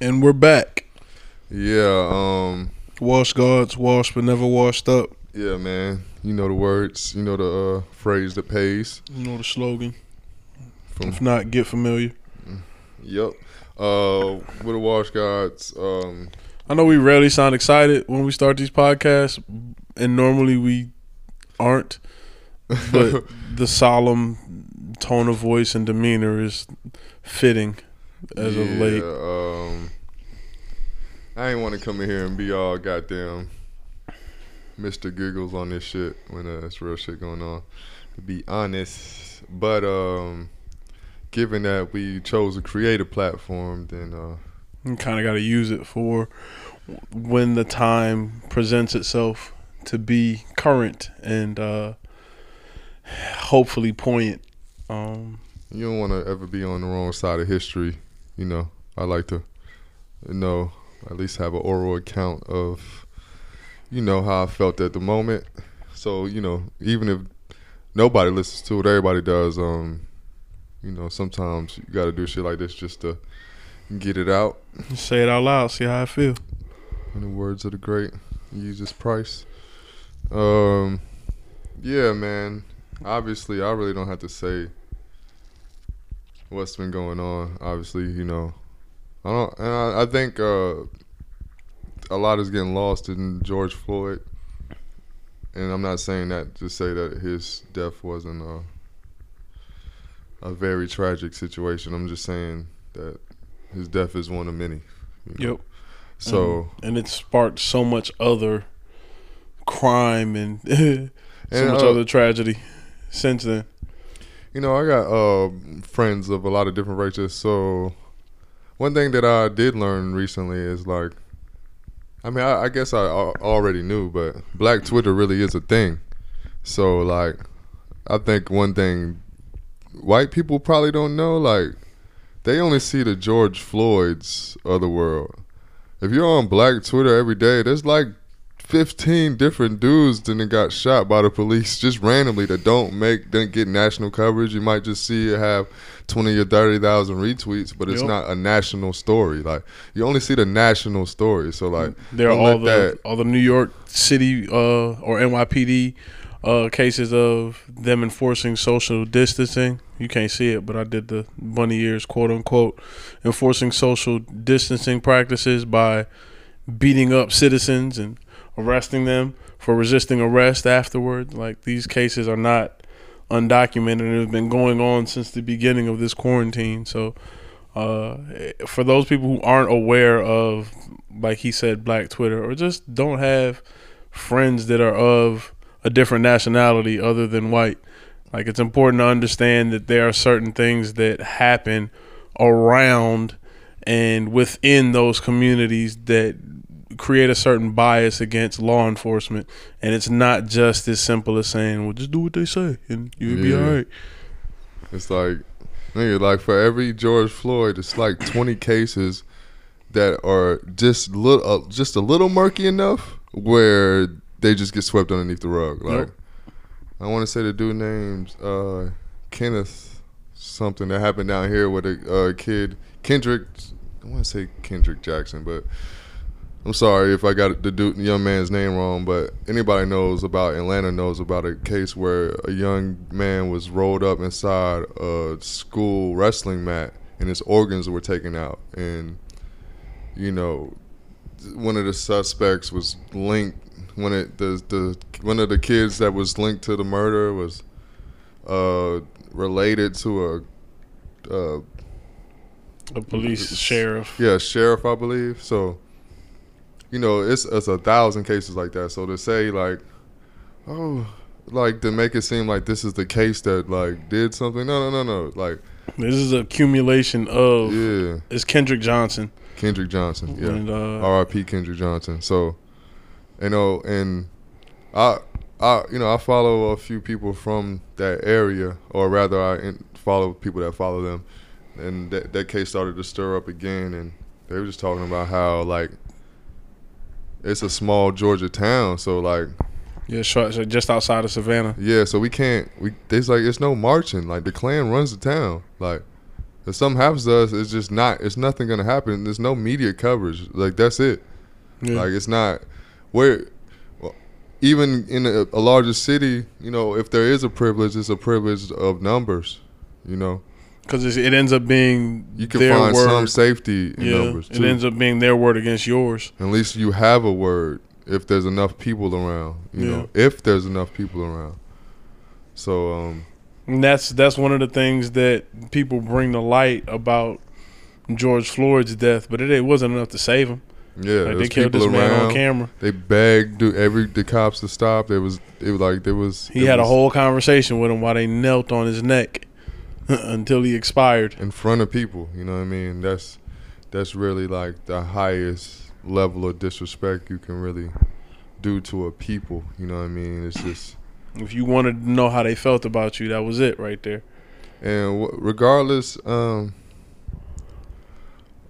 And we're back. Yeah, um, Wash guards, wash but never washed up. yeah, man. You know the words. You know the uh, phrase that pays. You know the slogan. From If not, get familiar. yep. Uh, with the wash guards. Um, I know we rarely sound excited when we start these podcasts, and normally we aren't. But the solemn tone of voice and demeanor is fitting as of late. Um, I ain't want to come in here and be all goddamn Mr. Giggles on this shit when uh, it's real shit going on. To be honest, but um, given that we chose to create a platform, then uh, You kind of got to use it for when the time presents itself to be current and uh, hopefully poignant. Um, you don't want to ever be on the wrong side of history. You know, I like to you know at least have an oral account of you know how I felt at the moment. So you know, even if nobody listens to it, everybody does. Um, you know, sometimes you got to do shit like this just to get it out. say it out loud, see how I feel. In the words of the great Jesus Price. Um, yeah, man. Obviously, I really don't have to say what's been going on. Obviously, you know, I don't, and I, I think uh, a lot is getting lost in George Floyd. And I'm not saying that to say that his death wasn't a a very tragic situation. I'm just saying that his death is one of many. you know. Yep. So. and it sparked so much other crime and so And, much uh, other tragedy since then. You know, I got uh, friends of a lot of different races. So, one thing that I did learn recently is like, I mean, I, I guess I already knew, but Black Twitter really is a thing. So, like, I think one thing white people probably don't know, like, they only see the George Floyd's of the world. If you're on Black Twitter every day, there's like 15 different dudes that then got shot by the police just randomly that don't make don't get national coverage. You might just see it have 20 or 30,000 retweets, but it's Yep. not a national story. Like you only see the national story. So like There are all the all the New York City uh, or NYPD uh, cases of them enforcing social distancing. You can't see it, but I did the bunny ears, quote unquote, enforcing social distancing practices by beating up citizens and arresting them for resisting arrest afterward. Like these cases are not undocumented and have been going on since the beginning of this quarantine. So uh, for those people who aren't aware of, like he said, Black Twitter, or just don't have friends that are of a different nationality other than white, like it's important to understand that there are certain things that happen around and within those communities that create a certain bias against law enforcement and it's not just as simple as saying well just do what they say and you'll be all right It's like, nigga, like for every George Floyd, it's like 20 cases that are just little, uh, just a little murky enough where they just get swept underneath the rug. Like, Yep. I want to say the dude named uh, Kenneth something that happened down here with a uh, kid, Kendrick. I want to say Kendrick Jackson, but I'm sorry if I got the dude, young man's name wrong, but anybody knows about Atlanta knows about a case where a young man was rolled up inside a school wrestling mat and his organs were taken out. And, you know, one of the suspects was linked. One of the, the one of the kids that was linked to the murder was uh, related to a uh, a police sheriff yeah, sheriff, I believe. So, you know, it's it's a thousand cases like that. So to say like, oh, like to make it seem like this is the case that like did something. No, no, no, no. Like, This is accumulation of yeah, it's Kendrick Johnson. Kendrick Johnson. Yeah, And uh R.I.P. Kendrick Johnson. So, you know, and I, I, you know, I follow a few people from that area, or rather, I follow people that follow them, and that that case started to stir up again, and they were just talking about how like it's a small Georgia town, so like yeah, short, so just outside of Savannah. yeah, so we can't we there's like it's no marching, like the Klan runs the town, like If something happens to us, it's just not. It's nothing gonna happen. There's no media coverage. Like that's it. Yeah. Like it's not where. Even in a, a larger city, you know, if there is a privilege, it's a privilege of numbers. You know, because it ends up being you can their find word. some safety in yeah, numbers it ends up being their word against yours. At least you have a word if there's enough people around. You Yeah. know, if there's enough people around. So um, And that's that's one of the things that people bring to light about George Floyd's death, but it, it wasn't enough to save him. yeah, Like, they killed this man around. on camera. They begged do every the cops to stop. There was it was like there was He had a whole conversation with him while they knelt on his neck until he expired. in front of people. You know what I mean? That's that's really like the highest level of disrespect you can really do to a people. You know what I mean? It's just If you wanted to know how they felt about you, that was it right there. and w- regardless um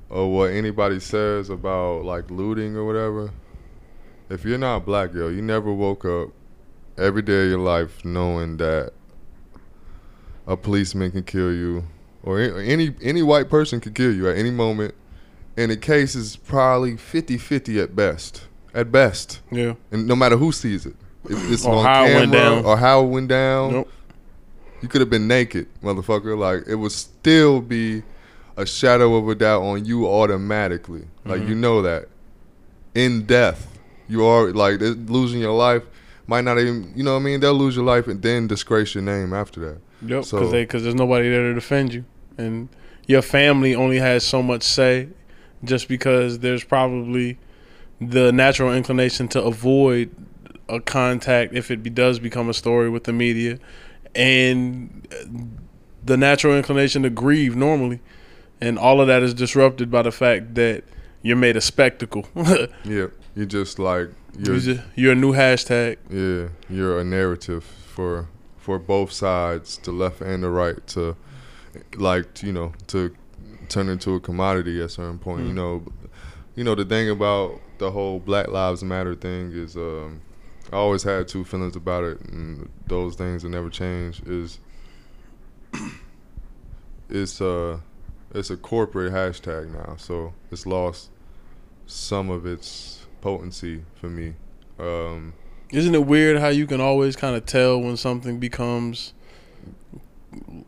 of what anybody says about like looting or whatever, if you're not black, yo, you never woke up every day of your life knowing that a policeman can kill you or any any white person could kill you at any moment and the case is probably 50-50 at best at best Yeah. and no matter who sees it if it's Or on how it camera went down. or how it went down Nope. you could have been naked motherfucker like it would still be a shadow of a doubt on you automatically like Mhm. you know that in death you are like losing your life might not even you know what i mean they'll lose your life and then disgrace your name after that Yep. Because So- because there's nobody there to defend you, and your family only has so much say, just because there's probably the natural inclination to avoid a contact if it be, does become a story with the media, and the natural inclination to grieve normally, and all of that is disrupted by the fact that you're made a spectacle. yeah you just like you're you're, just- you're a new hashtag. yeah you're a narrative for for both sides the left and the right to like you know to turn into a commodity at a certain point you Mm. know you know the thing about the whole black lives matter thing is um i always had two feelings about it and those things will never change is it's uh it's a corporate hashtag now so it's lost some of its potency for me um Isn't it weird how you can always kind of tell when something becomes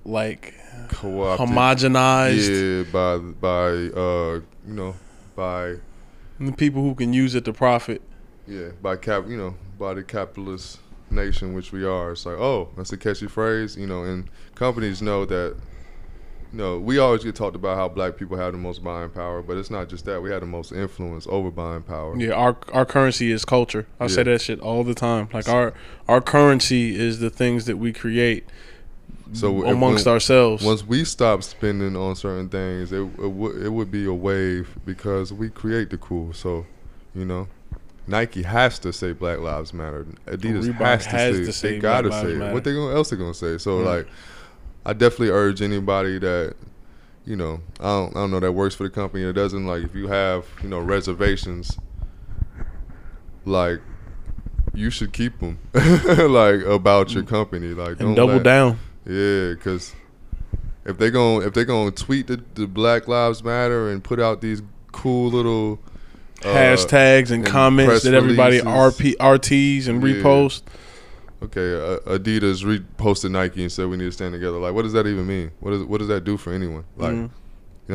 like co-opted homogenized? Yeah, by by uh you know by the people who can use it to profit. yeah by cap you know by the capitalist nation which we are. It's like oh that's a catchy phrase you know and companies know that. You know, we always get talked about how black people have the most buying power, but it's not just that. We have the most influence over buying power. Yeah, our our currency is culture. I say that shit all the time. Like our our currency is the things that we create So amongst when- ourselves. Once we stop spending on certain things, it it, would it would be a wave because we create the cool. So, you know, Nike has to say Black Lives Matter. Adidas has to has say, to say they gotta Black say. What they gonna, else they gonna say? So Mm. like, I definitely urge anybody that, you know, I don't I don't know that works for the company or doesn't. Like if you have you know reservations, like. You should keep them, like about your company, like and double let- down. yeah, because if they gon' if they gonna tweet the, the Black Lives Matter and put out these cool little uh, Hashtags and, and comments that everybody releases. RP, RTs and Yeah. repost. Okay, uh, Adidas reposted Nike and said we need to stand together. Like, what does that even mean? What does what does that do for anyone? Like, Mhm. you know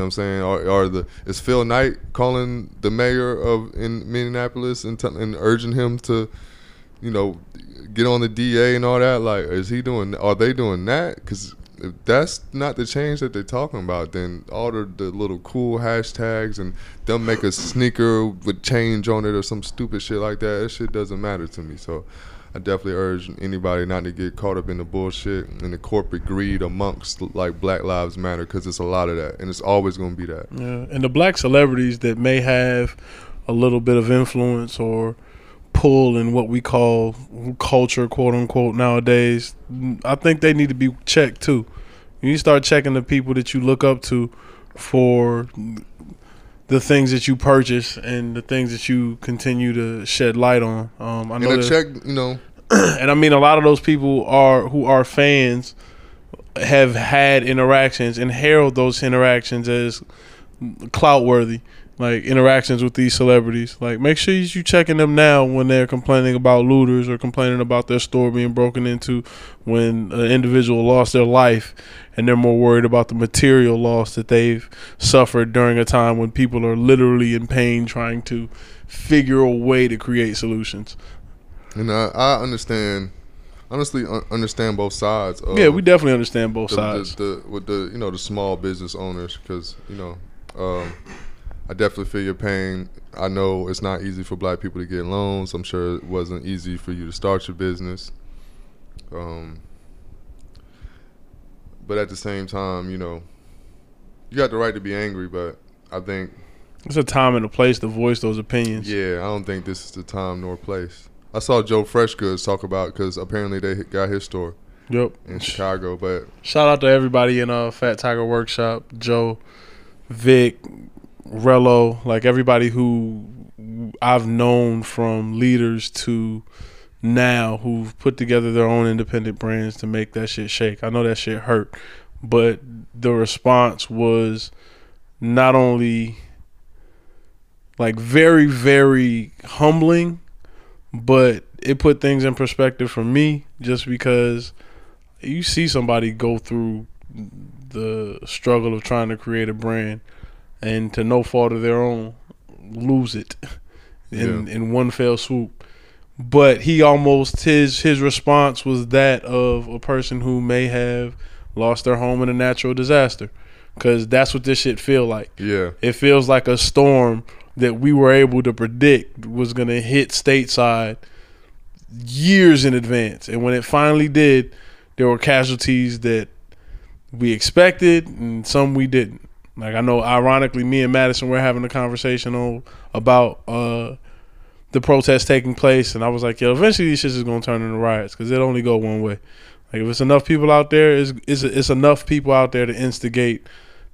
what I'm saying? Or, or the is Phil Knight calling the mayor of in Minneapolis and t- and urging him to, you know, get on the DA and all that? Like, is he doing? Are they doing that? Because if that's not the change that they're talking about, then all the, the little cool hashtags and they'll make a sneaker with change on it or some stupid shit like that. That shit doesn't matter to me. So. I definitely urge anybody not to get caught up in the bullshit and the corporate greed amongst like Black Lives Matter because it's a lot of that and it's always going to be that. Yeah, and the black celebrities that may have a little bit of influence or pull in what we call culture, quote unquote, nowadays, I think they need to be checked too. You start checking the people that you look up to for the things that you purchase and the things that you continue to shed light on. Um, I And know to that- check, you know, and I mean a lot of those people are who are fans have had interactions and herald those interactions as clout worthy like interactions with these celebrities. Like make sure you checking them now when they're complaining about looters or complaining about their store being broken into when an individual lost their life and they're more worried about the material loss that they've suffered during a time when people are literally in pain trying to figure a way to create solutions. And I, I understand honestly understand both sides. yeah, we definitely understand both the, sides. The, the, with the you know the small business owners because you know um, I definitely feel your pain. I know it's not easy for black people to get loans. I'm sure it wasn't easy for you to start your business. Um, but at the same time, you know, you got the right to be angry, but I think it's a time and a place to voice those opinions. Yeah, I don't think this is the time nor place. I saw Joe Freshgoods talk about because apparently they got his store. Yep. In Chicago, but shout out to everybody in uh Fat Tiger Workshop, Joe, Vic, Rello, like everybody who I've known from leaders to now who've put together their own independent brands to make that shit shake. I know that shit hurt, but the response was not only like very very humbling, but it put things in perspective for me just because you see somebody go through the struggle of trying to create a brand and to no fault of their own, lose it in yeah. in one fell swoop. But he almost his his response was that of a person who may have lost their home in a natural disaster, because that's what this shit feel like. Yeah, it feels like a storm that we were able to predict was gonna hit stateside years in advance, and when it finally did, there were casualties that we expected and some we didn't. Like I know, ironically, me and Madison were having a conversation on about uh, the protests taking place, and I was like, "Yo, eventually these shits is gonna turn into riots because it only go one way. Like if it's enough people out there, it's it's, it's enough people out there to instigate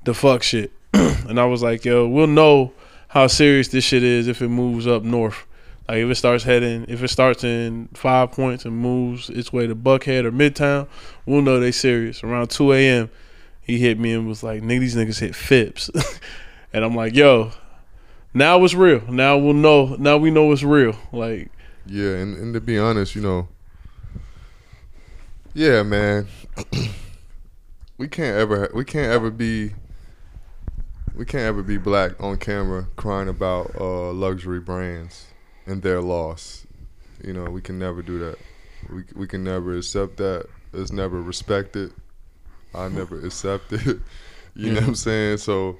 the fuck shit." and I was like, "Yo, we'll know how serious this shit is if it moves up north." Like if it starts heading, if it starts in five points and moves its way to Buckhead or Midtown, we'll know they serious. Around two a.m., he hit me and was like, "Nigga, these niggas hit Phipps," and I'm like, "Yo, now it's real. Now we'll know. Now we know it's real." Like, yeah, and, and to be honest, you know, yeah, man, we can't ever we can't ever be we can't ever be black on camera crying about uh, luxury brands and their loss. You know, we can never do that. We we can never accept that. It's never respected. I never accepted. It. You yeah. know what I'm saying? So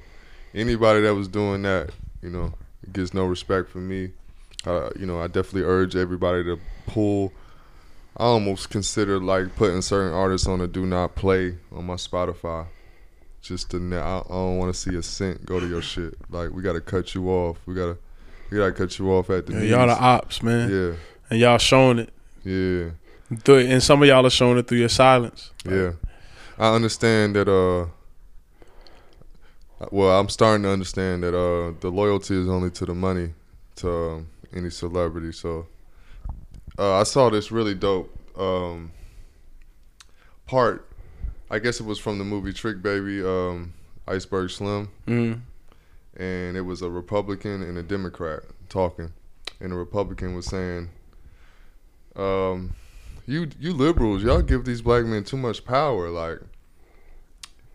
anybody that was doing that, you know, gets no respect from me. Uh, you know, I definitely urge everybody to pull. I almost consider like putting certain artists on a do not play on my Spotify. Just to, I don't want to see a cent go to your shit. Like we got to cut you off. We gotta, we gotta cut you off at the. Yeah, y'all the ops, man. Yeah. And y'all showing it. Yeah. Through, and some of y'all are showing it through your silence. Yeah. I understand that. Uh, well, I'm starting to understand that uh, the loyalty is only to the money, to um, any celebrity. So, uh, I saw this really dope um, part. I guess it was from the movie Trick Baby, um, Iceberg Slim, mm-hmm. and it was a Republican and a Democrat talking, and the Republican was saying, um, "You you liberals, y'all give these black men too much power. Like,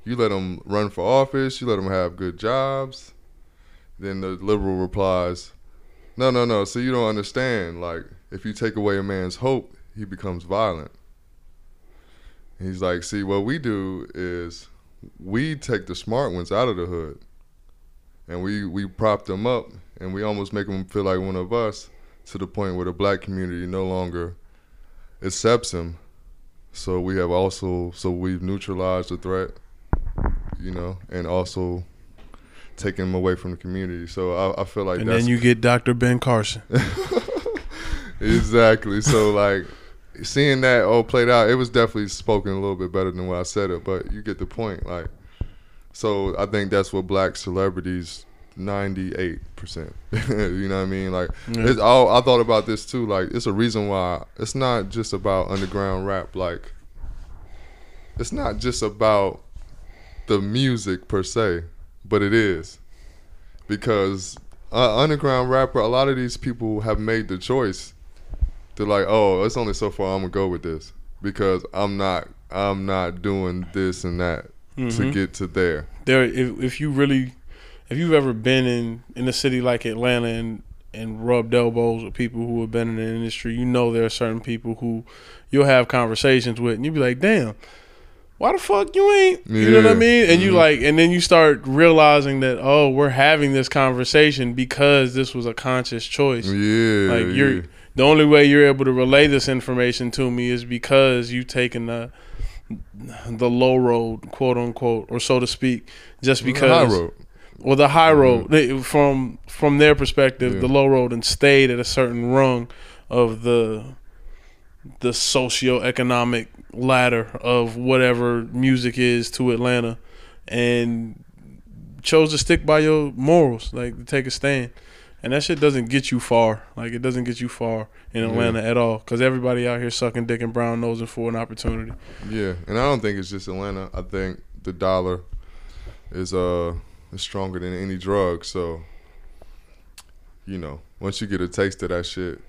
you let them run for office, you let them have good jobs. Then the liberal replies, no, no, no. So you don't understand. Like, if you take away a man's hope, he becomes violent. he's like, see, what we do is we take the smart ones out of the hood and we, we prop them up and we almost make them feel like one of us to the point where the black community no longer accepts him. So we have also, so we've neutralized the threat you know, and also taking them away from the community. So I, I feel like and then you get Dr. Ben Carson. exactly. So like seeing that all played out, it was definitely spoken a little bit better than what I said it, but you get the point. Like, so I think that's what black celebrities. Ninety-eight percent. you know what I mean? Like, yeah. it's all, I thought about this too. Like, it's a reason why it's not just about underground rap. Like, it's not just about the music per se, but it is because uh, underground rapper, a lot of these people have made the choice. They're like, oh, it's only so far I'm gonna go with this because I'm not I'm not doing this and that to Mhm. get to there. there if, if you really if you've ever been in in a city like Atlanta and and rubbed elbows with people who have been in the industry, you know there are certain people who you'll have conversations with and you'll be like, damn, why the fuck you ain't you know what I mean? And you Mhm. like and then you start realizing that, oh, we're having this conversation because this was a conscious choice. Yeah, Like you're yeah. the only way you're able to relay this information to me is because you've taken the the low road, quote unquote, or so to speak, just The because well the high road they- from from their perspective, Yeah. the low road and stayed at a certain rung of the the socioeconomic ladder of whatever music is to Atlanta and chose to stick by your morals, like to take a stand. And that shit doesn't get you far. Like it doesn't get you far in Yeah. Atlanta at all. Cause everybody out here sucking dick and brown nosing for an opportunity. Yeah, and I don't think it's just Atlanta. I think the dollar is uh stronger than any drug. So, you know, once you get a taste of that shit,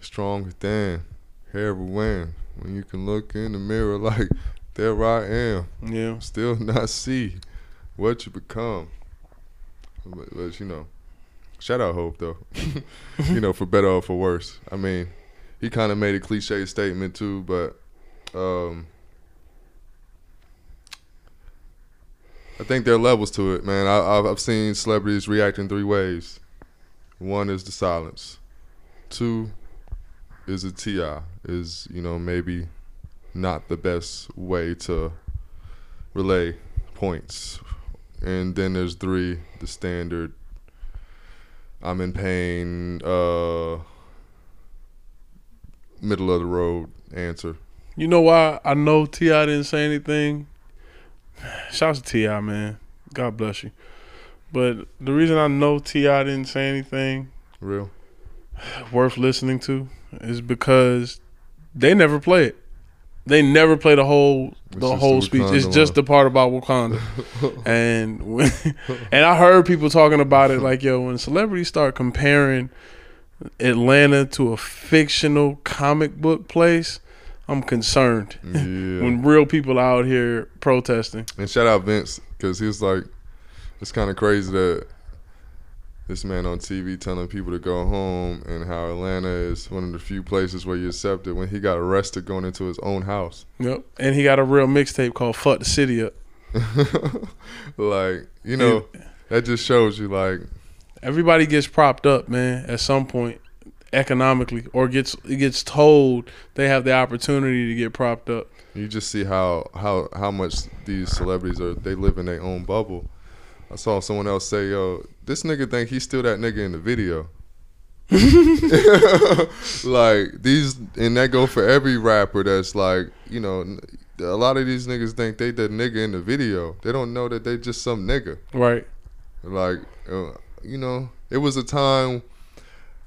stronger than heroin. When you can look in the mirror like, there I am, Yeah. still not see what you become. But, but you know, shout out Hope though. you know, for better or for worse. I mean, he kind of made a cliche statement too, but um, I think there are levels to it, man. I, I've, seen celebrities react in three ways. One is the silence. Two is a T.I. is you know maybe not the best way to relay points, and then there's three the standard. I'm in pain. Uh, middle of the road answer. You know why I know T.I. didn't say anything? Shouts to T.I., man. God bless you. But the reason I know T.I. didn't say anything Real. worth listening to is because they never play it. They never play the whole the just whole speech. It's just the part about Wakanda. and when, and I heard people talking about it like, yo, when celebrities start comparing Atlanta to a fictional comic book place, I'm concerned. Yeah. When real people out here protesting. And shout out Vince because he was like, it's kind of crazy that this man on TV telling people to go home and how Atlanta is one of the few places where you accept it when he got arrested going into his own house. Yep. And he got a real mixtape called Fuck the City Up. like, you know, that just shows you like, Everybody gets propped up, man, at some point economically or gets gets told they have the opportunity to get propped up. you just see how how how much these celebrities are they live in their own bubble. I saw someone else say, "Yo, this nigga think he's still that nigga in the video." like these, and that go for every rapper. That's like, you know, a lot of these niggas think they the nigga in the video. They don't know that they just some nigga. Right. Like, uh, you know, it was a time.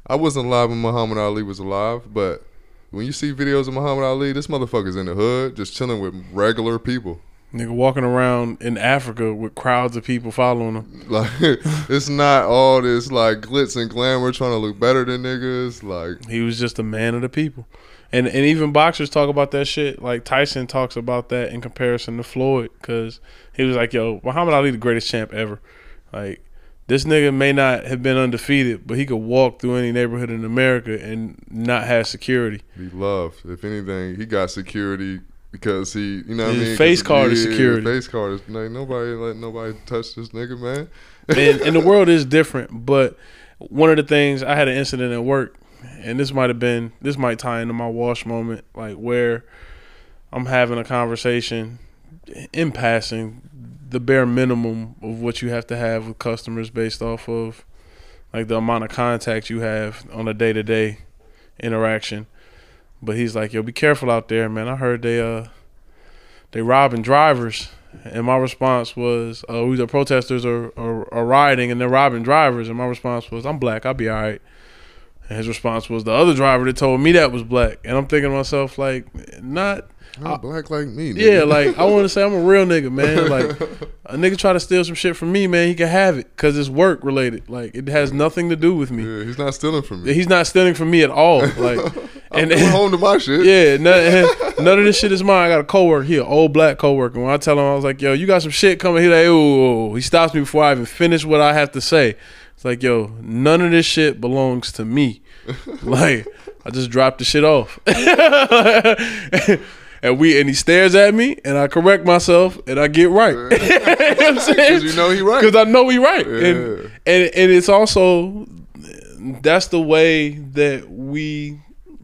I wasn't alive when Muhammad Ali was alive, but when you see videos of Muhammad Ali, this motherfucker's in the hood, just chilling with regular people. Nigga walking around in Africa with crowds of people following him. Like, it's not all this like glitz and glamour trying to look better than niggas. Like, He was just a man of the people. And and even boxers talk about that shit. Like Tyson talks about that in comparison to Floyd cuz he was like, "Yo, Muhammad Ali the greatest champ ever." Like this nigga may not have been undefeated, but he could walk through any neighborhood in America and not have security. he loved. If anything, he got security because he, you know what His I mean? face card is security. Face card is like nobody let nobody touch this nigga, man. and, and the world is different. But one of the things I had an incident at work, and this might have been this might tie into my wash moment, like where I'm having a conversation in passing, the bare minimum of what you have to have with customers based off of like the amount of contact you have on a day to day interaction. But he's like, "Yo, be careful out there, man. I heard they uh they robbing drivers." And my response was, "Oh, the protesters are, are are rioting and they're robbing drivers." And my response was, "I'm black. I'll be all right." And his response was the other driver that told me that was black. And I'm thinking to myself, like, not Not black like me. yeah, like I want to say I'm a real nigga, man. Like a nigga try to steal some shit from me, man, he can have it because it's work related. Like it has nothing to do with me. yeah, he's not stealing from me. He's not stealing from me at all. Like, I'm and coming home to my shit. yeah, none, none of this shit is mine. I got a coworker, he an old black coworker. When I tell him, I was like, "Yo, you got some shit coming?" He like, "Ooh," he stops me before I even finish what I have to say. It's like, "Yo, none of this shit belongs to me." like, I just dropped the shit off, and we and he stares at me, and I correct myself, and I get right. you know what I'm saying? Because you know he right. because I know he right, and, Yeah. and and it's also that's the way that we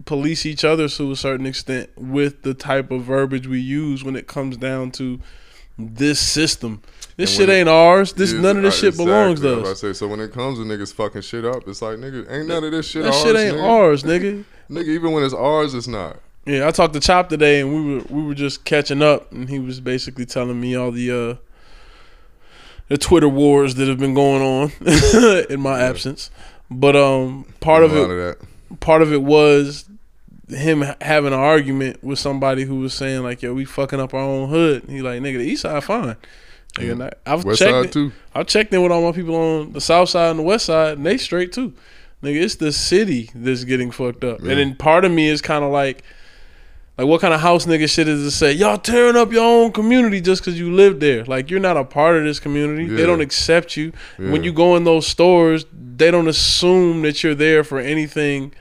police each other to a certain extent with the type of verbiage we use when it comes down to this system. This shit when it- ain't ours. This Yeah, none of this shit belongs exactly. I to us. to say, so when it comes to niggas fucking shit up, it's like nigga, ain't none of this shit That ours. shit ain't nigga. ours, nigga. Nigga, even when it's ours, it's not. Yeah, I talked to Chop today, and we were we were just catching up, and he was basically telling me all the uh the Twitter wars that have been going on in my absence. But um, part of it, of part of it was him having an argument with somebody who was saying like, "Yo, we fucking up our own hood." He like, "Nigga, the East Side fine." Nigga, I- I've West checked side too. I've checked in with all my people on the South Side and the West Side, and they straight too. Nigga, it's the city that's getting fucked up. Yeah. And then part of me is kind of like, like what kind of house nigga shit is to say y'all tearing up your own community just because you live there? Like you're not a part of this community. They don't accept you. Yeah. When you go in those stores, they don't assume that you're there for anything.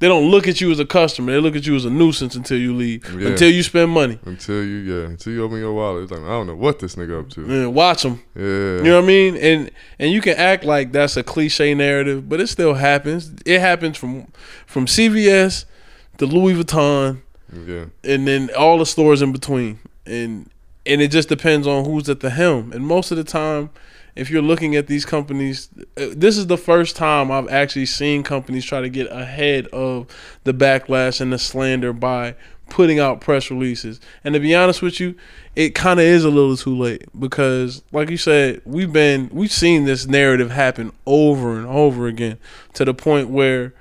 They don't look at you as a customer. They look at you as a nuisance until you leave. Yeah. Until you spend money. Until you, yeah, until you open your wallet, it's like I don't know what this nigga up to. And watch them. Yeah, You know what I mean? And and you can act like that's a cliche narrative, but it still happens. It happens from from CVS to Louis Vuitton yeah, and then all the stores in between. And and it just depends on who's at the helm. And most of the time, if you're looking at these companies, uh, this is the first time I've actually seen companies try to get ahead of the backlash and the slander by putting out press releases. And to be honest with you, it kind of is a little too late because, like you said, we've been we've seen this narrative happen over and over again to the point where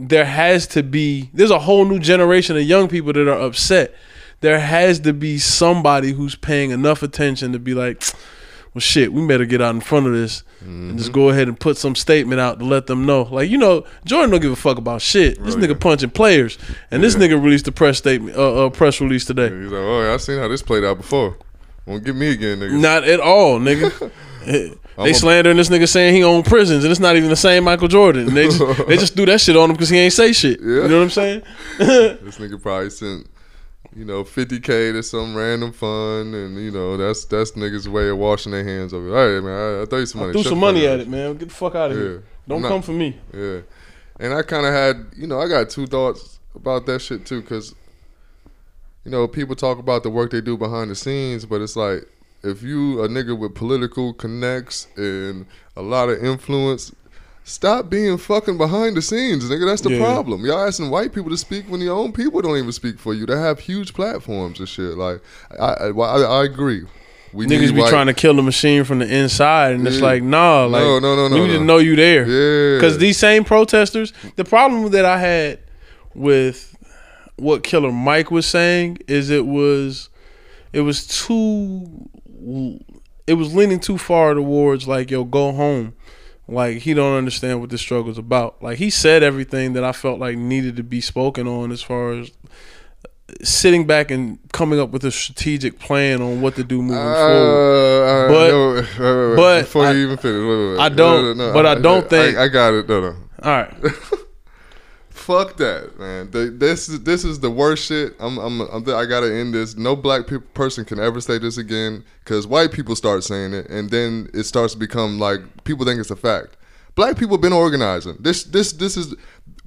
there has to be there's a whole new generation of young people that are upset there has to be somebody who's paying enough attention to be like well shit we better get out in front of this and Mm-hmm. just go ahead and put some statement out to let them know like you know jordan don't give a fuck about shit this Oh, nigga yeah. punching players and this nigga released a press statement uh, uh press release today He's like, oh, yeah, I seen how this played out before. Won't get me again, nigga. not at all nigga they slandering this nigga saying he owned prisons and it's not even the same michael jordan and they just, they just do that shit on him because he ain't say shit you know what i'm saying This nigga probably sent, you know, 50k to some random fund, and you know that's that's niggas' way of washing their hands of it. All right, man, I, I throw you some money. Threw Shut some money at it, man. Get the fuck out of Yeah. here. Don't not, come for me. Yeah, and I kind of had, you know, I got two thoughts about that shit too, because, you know, people talk about the work they do behind the scenes, but it's like if you a nigga with political connects and a lot of influence. Stop being fucking behind the scenes, nigga. That's the Yeah. problem. Y'all asking white people to speak when your own people don't even speak for you. They have huge platforms and shit. Like, I, I, I, I agree. We Niggas be white- trying to kill the machine from the inside, and it's like, nah, like, No, no, no, no, we need no. know you there. Yeah, Because these same protesters, the problem that I had with what Killer Mike was saying is it was, it was too, it was leaning too far towards like, yo, go home. Like he don't understand what this struggle's about. Like he said everything that I felt like needed to be spoken on as far as sitting back and coming up with a strategic plan on what to do moving Uh, forward. uh, But- no, wait, wait, wait, but before I- you even finish. I don't- but I don't think- I, I got it. No, no. All right. Fuck that, man. The, this is this is the worst shit. I'm, I'm, I'm I gotta end this. No black pe- person can ever say this again because white people start saying it, and then it starts to become like people think it's a fact. Black people been organizing. This this this is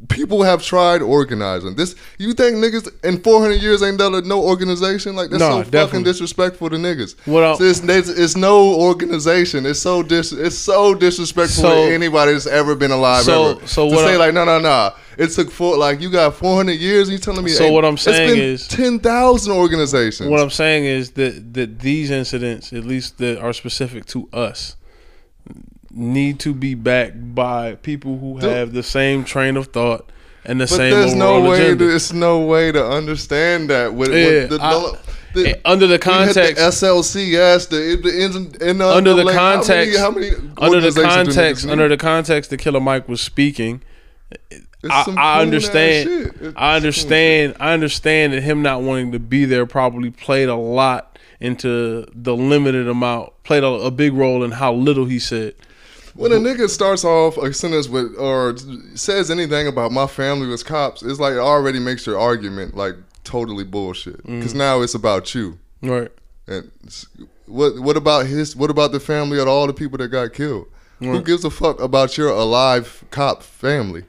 people have tried organizing. This you think niggas in 400 years ain't done no organization like that's Nah, so fucking disrespectful to niggas. What So it's, it's, it's no organization. It's so dis it's so disrespectful So- to anybody that's ever been alive So- ever. so to what say I- like no no no. It took four like you got 400 years and you telling me So hey, what I'm it's saying been is- 10,000 organizations. What I'm saying is that that these incidents, at least that are specific to us, need to be backed by people who Dude. have the same train of thought and the But same there's no way. agenda. There's no way to understand that. With, Yeah, with the, I- the, under the context, the SLCS, the, the uh, Under the like, how many- context- how many, under the context, under the context that Killer Mike was speaking, I, I understand. I understand. I understand that him not wanting to be there probably played a lot into the limited amount, played a, a big role in how little he said. When a nigga starts off a sentence with or says anything about my family was cops, it's like it already makes your argument like totally bullshit. Mm. Because now it's about you. Right. And what what about his? What about the family of all the people that got killed? Who gives a fuck about your alive cop family?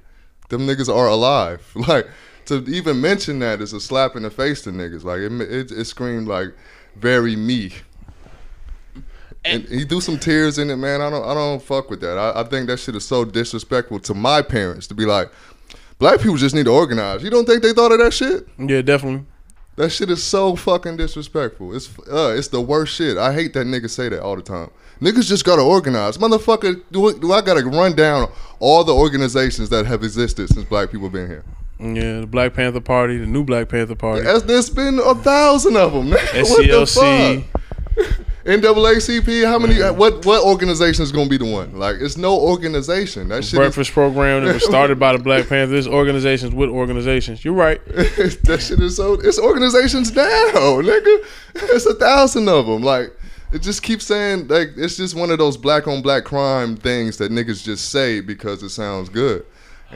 Them niggas are alive. Like to even mention that is a slap in the face to niggas. Like it it, it screamed like very me. And he threw some tears in it, man. I don't, I don't fuck with that. I, I think that shit is so disrespectful to my parents to be like, black people just need to organize. You don't think they thought of that shit? Yeah, definitely. That shit is so fucking disrespectful. It's uh, it's the worst shit. I hate that niggas say that all the time. Niggas just gotta organize, motherfucker. Do, I- do I gotta run down all the organizations that have existed since black people been here? Yeah, the Black Panther Party, the new Black Panther Party, As there's been a thousand of them. what the fuck? NAACP. How many? What what organization is gonna be the one? Like it's no organization. That shit. Is, breakfast program that was started by the Black Panthers, organizations with organizations. You're right. that shit is so. It's organizations now, nigga. It's a thousand of them. Like it just keeps saying like it's just one of those black on black crime things that niggas just say because it sounds good.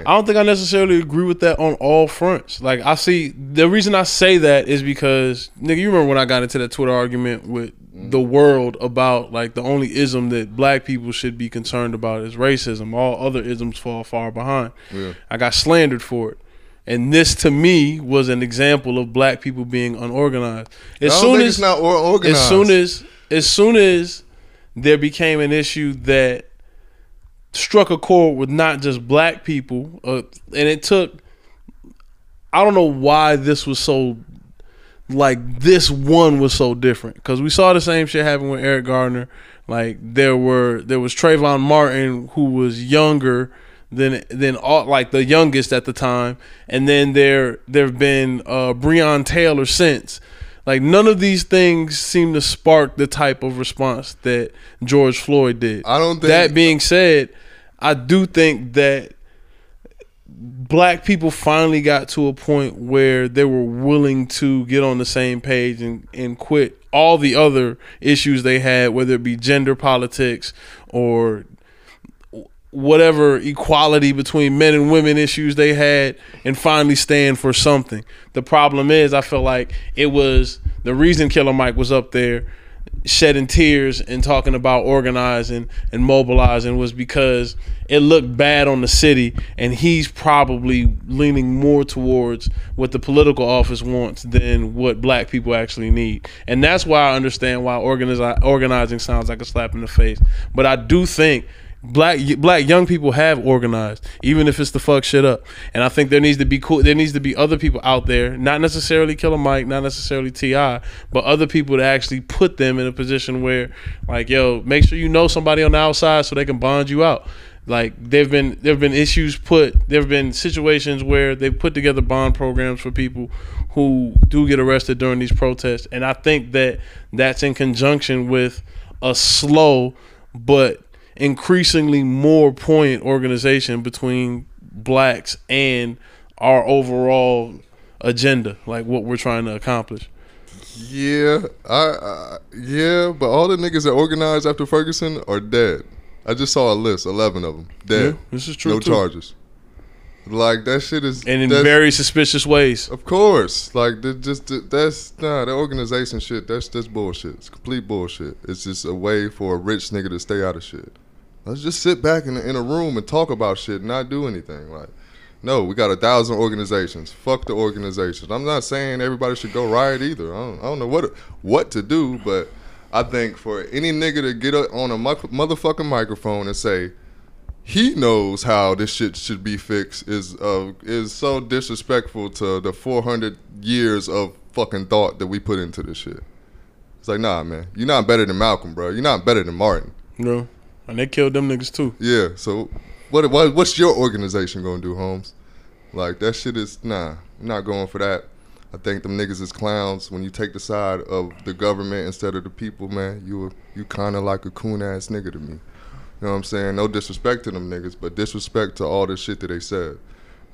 I don't think I necessarily agree with that on all fronts. Like I see the reason I say that is because nigga, you remember when I got into that Twitter argument with mm-hmm. the world about like the only ism that black people should be concerned about is racism. All other isms fall far behind. Yeah. I got slandered for it. And this to me was an example of black people being unorganized. As soon as it's not organized. as soon as as soon as there became an issue that struck a chord with not just black people uh, and it took i don't know why this was so like this one was so different. Because we saw the same shit happen with Eric Garner like there were there was Trayvon martin who was younger than than all like the youngest at the time. And then there there have been uh Breonna Taylor since. Like none of these things seem to spark the type of response that George Floyd did. I don't think- that being said, I do think that black people finally got to a point where they were willing to get on the same page and, and quit all the other issues they had, whether it be gender politics or whatever equality between men and women issues they had and finally stand for something. The problem is I felt like it was the reason Killer Mike was up there shedding tears and talking about organizing and mobilizing was because it looked bad on the city and he's probably leaning more towards what the political office wants than what black people actually need. And that's why I understand why organizi- organizing sounds like a slap in the face. But I do think black black young people have organized even if it's to fuck shit up. And i think there needs to be cool there needs to be other people out there not necessarily killer mike not necessarily T.I. but other people to actually put them in a position where like yo make sure you know somebody on the outside so they can bond you out. Like there've been there've been issues put there've been situations where they put together bond programs for people who do get arrested during these protests. And i think that that's in conjunction with a slow but increasingly more poignant organization between blacks and our overall agenda, like what we're trying to accomplish. Yeah, I, I yeah, but all the niggas that organized after Ferguson are dead. I just saw a list, eleven of them dead. Yeah, this is true, No too. charges. Like that shit is And in very suspicious ways. Of course, like just that's nah, the organization shit. That's that's bullshit. It's complete bullshit. It's just a way for a rich nigga to stay out of shit. Let's just sit back in, in a room and talk about shit, and not do anything. Like, no, we got a thousand organizations. Fuck the organizations. I'm not saying everybody should go riot either. I don't, I don't know what what to do, but I think for any nigga to get on a motherfucking microphone and say he knows how this shit should be fixed is uh, is so disrespectful to the 400 years of fucking thought that we put into this shit. It's like, nah, man, you're not better than Malcolm, bro. You're not better than Martin. No. And they killed them niggas too. Yeah. So what, what what's your organization gonna do, Holmes? Like that shit is nah. I'm not going for that. I think them niggas is clowns. When you take the side of the government instead of the people, man, you you kind of like a coon ass nigga to me. You know what I'm saying? No disrespect to them niggas, but disrespect to all the shit that they said. You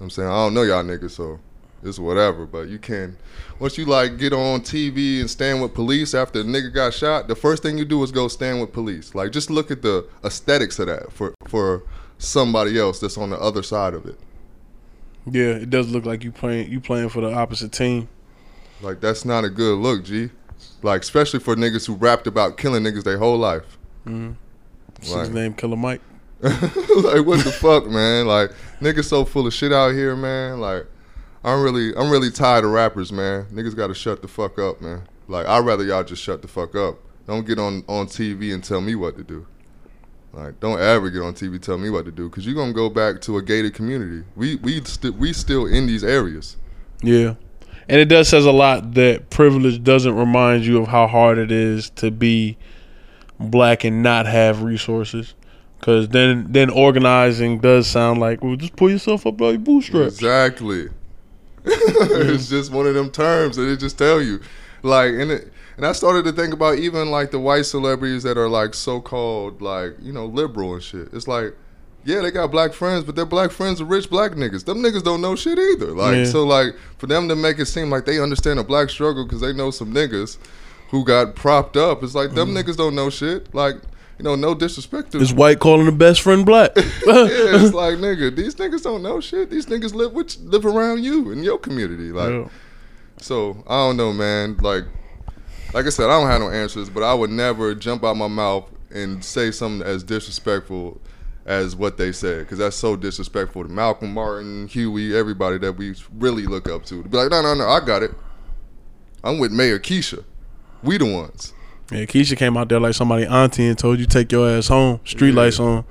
know I'm saying I don't know y'all niggas, so it's whatever. But you can, once you like get on TV and stand with police after a nigga got shot, the first thing you do is go stand with police. Like just look at the aesthetics of that for for somebody else that's on the other side of it. Yeah, it does look like you playing you playing for the opposite team. Like that's not a good look, G. Like especially for niggas who rapped about killing niggas their whole life. Mm-hmm. Like- his name? Killer Mike. like what the fuck, man? Like niggas so full of shit out here, man. Like I'm really I'm really tired of rappers, man. Niggas gotta shut the fuck up, man. Like I'd rather y'all just shut the fuck up. Don't get on on TV and tell me what to do. Like don't ever get on TV and tell me what to do, cause you're gonna go back to a gated community. We we st- we still in these areas. Yeah. And it does says a lot that privilege doesn't remind you of how hard it is to be black and not have resources. Cause then then organizing does sound like well just pull yourself up by your bootstraps. Exactly. it's mm-hmm. just one of them terms that it just tell you, like, and it, and I started to think about even like the white celebrities that are like so called like you know liberal and shit. It's like, yeah, they got black friends, but their black friends are rich black niggas. Them niggas don't know shit either. Like, Yeah. so like for them to make it seem like they understand a black struggle because they know some niggas who got propped up. It's like them mm-hmm. niggas don't know shit. Like. You know, no disrespect to This white calling the best friend black. yeah, it's like nigga, these niggas don't know shit. These niggas live with live around you in your community. Like, Yeah. so I don't know, man. Like, like I said, I don't have no answers, but I would never jump out my mouth and say something as disrespectful as what they said, because that's so disrespectful to Malcolm, Martin, Huey, everybody that we really look up to. To be like, no, no, no, I got it. I'm with Mayor Keisha. We the ones. Yeah, Keisha came out there like somebody auntie and told you take your ass home. Street Yeah. lights on.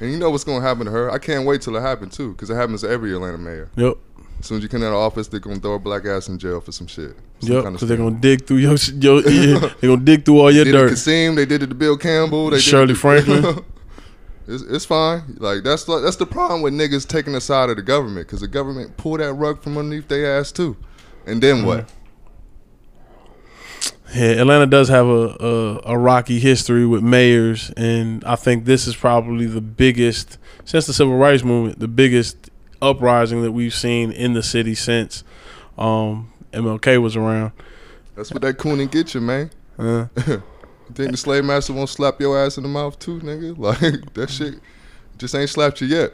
And you know what's gonna happen to her? I can't wait till it happens too, because it happens to every Atlanta mayor. Yep. As soon as you come out of office, they're gonna throw a black ass in jail for some shit. Some Yep. kind of Because they're gonna dig through your, your they're gonna dig through all your They did it dirt. Kasim, they did it to Bill Campbell, they Shirley did it to- Franklin. it's, it's fine. Like that's that's the problem with niggas taking the side of the government, because the government pull that rug from underneath their ass too. And then mm-hmm. what? Yeah, Atlanta does have a, a a rocky history with mayors, and I think this is probably the biggest since the civil rights movement, the biggest uprising that we've seen in the city since um, MLK was around. That's what that cooning get you, man. Uh, think the slave master won't slap your ass in the mouth too, nigga? Like that shit just ain't slapped you yet.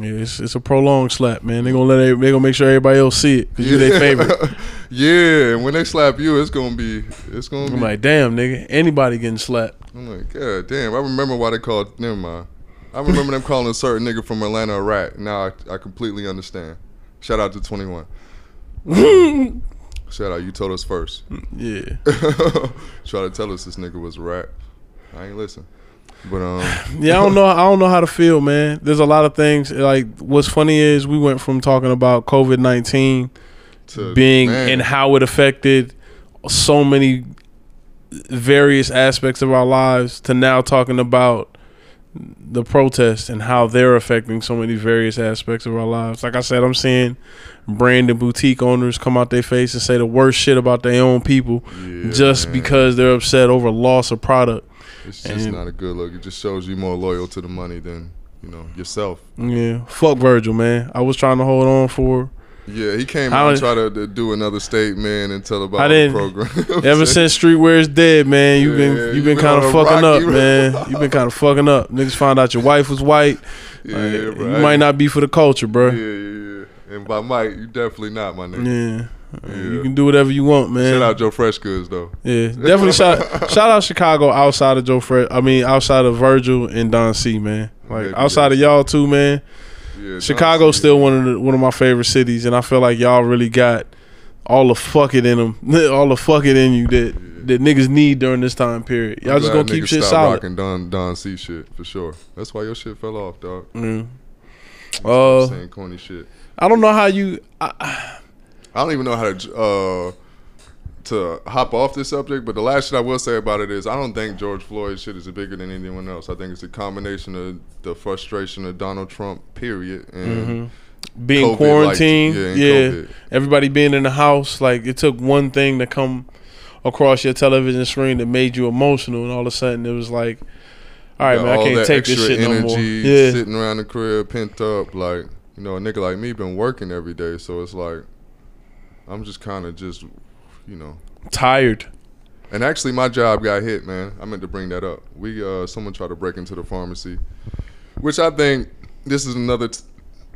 Yeah, it's, it's a prolonged slap, man. They're gonna let they gonna make sure everybody else see it because you're their favorite. yeah, and when they slap you, it's gonna be it's gonna I'm like, damn, nigga, anybody getting slapped. I'm like, God damn, I remember why they called never mind. I remember them calling a certain nigga from Atlanta a rat. Now I, I completely understand. Shout out to 21. Shout out, you told us first. Yeah, Try to tell us this nigga was a rat. I ain't listen. But um yeah. I don't know. I don't know how to feel, man. There's a lot of things. Like, what's funny is we went from talking about COVID nineteen to being man, and how it affected so many various aspects of our lives to now talking about the protests and how they're affecting so many various aspects of our lives. Like I said, I'm seeing brand and boutique owners come out their face and say the worst shit about their own people yeah, just man. because they're upset over loss of product. It's just and- not a good look. It just shows you more loyal to the money than, you know, yourself. Yeah, fuck Virgil, man. I was trying to hold on for Yeah, he came out and tried to, to do another statement and tell about I the didn't- program. Ever since Streetwear is dead, man, you've been you've you been been kind of fucking up, man. You've been kind of fucking up. Niggas found out your wife was white. yeah, Like, bro. you might not be for the culture, bro. Yeah, yeah, yeah. And by Mike, you definitely not, my nigga. Yeah. Yeah. You can do whatever you want, man. Shout out Joe Fresh Goods though. Yeah, definitely shout shout out Chicago outside of Joe Fresh. I mean, outside of Virgil and Don C, man. Like Yeah, outside of y'all too, man. Yeah, Chicago's still one of the, one of my favorite cities, and I feel like y'all really got all the fuck it in them, all the fuck it in you that that niggas need during this time period. Y'all I'm just gonna keep shit solid. Rocking Don Don C shit for sure. That's why your shit fell off, dog. Mm. Uh, saying corny shit. I don't know how you. I, I don't even know how to uh, to hop off this subject, but the last shit I will say about it is I don't think George Floyd shit is bigger than anyone else. I think it's a combination of the frustration of Donald Trump, period, and Mm-hmm. being COVID, like, quarantined, yeah, yeah, everybody being in the house. Like it took one thing to come across your television screen that made you emotional, and all of a sudden it was like, all right, man, I can't that take this shit no more. Yeah, sitting around the crib, pent up. Like you know, a nigga like me been working every day, so it's like I'm just kind of just, you know. tired. And actually, my job got hit, man. I meant to bring that up. We uh, someone tried to break into the pharmacy, which I think this is another. T-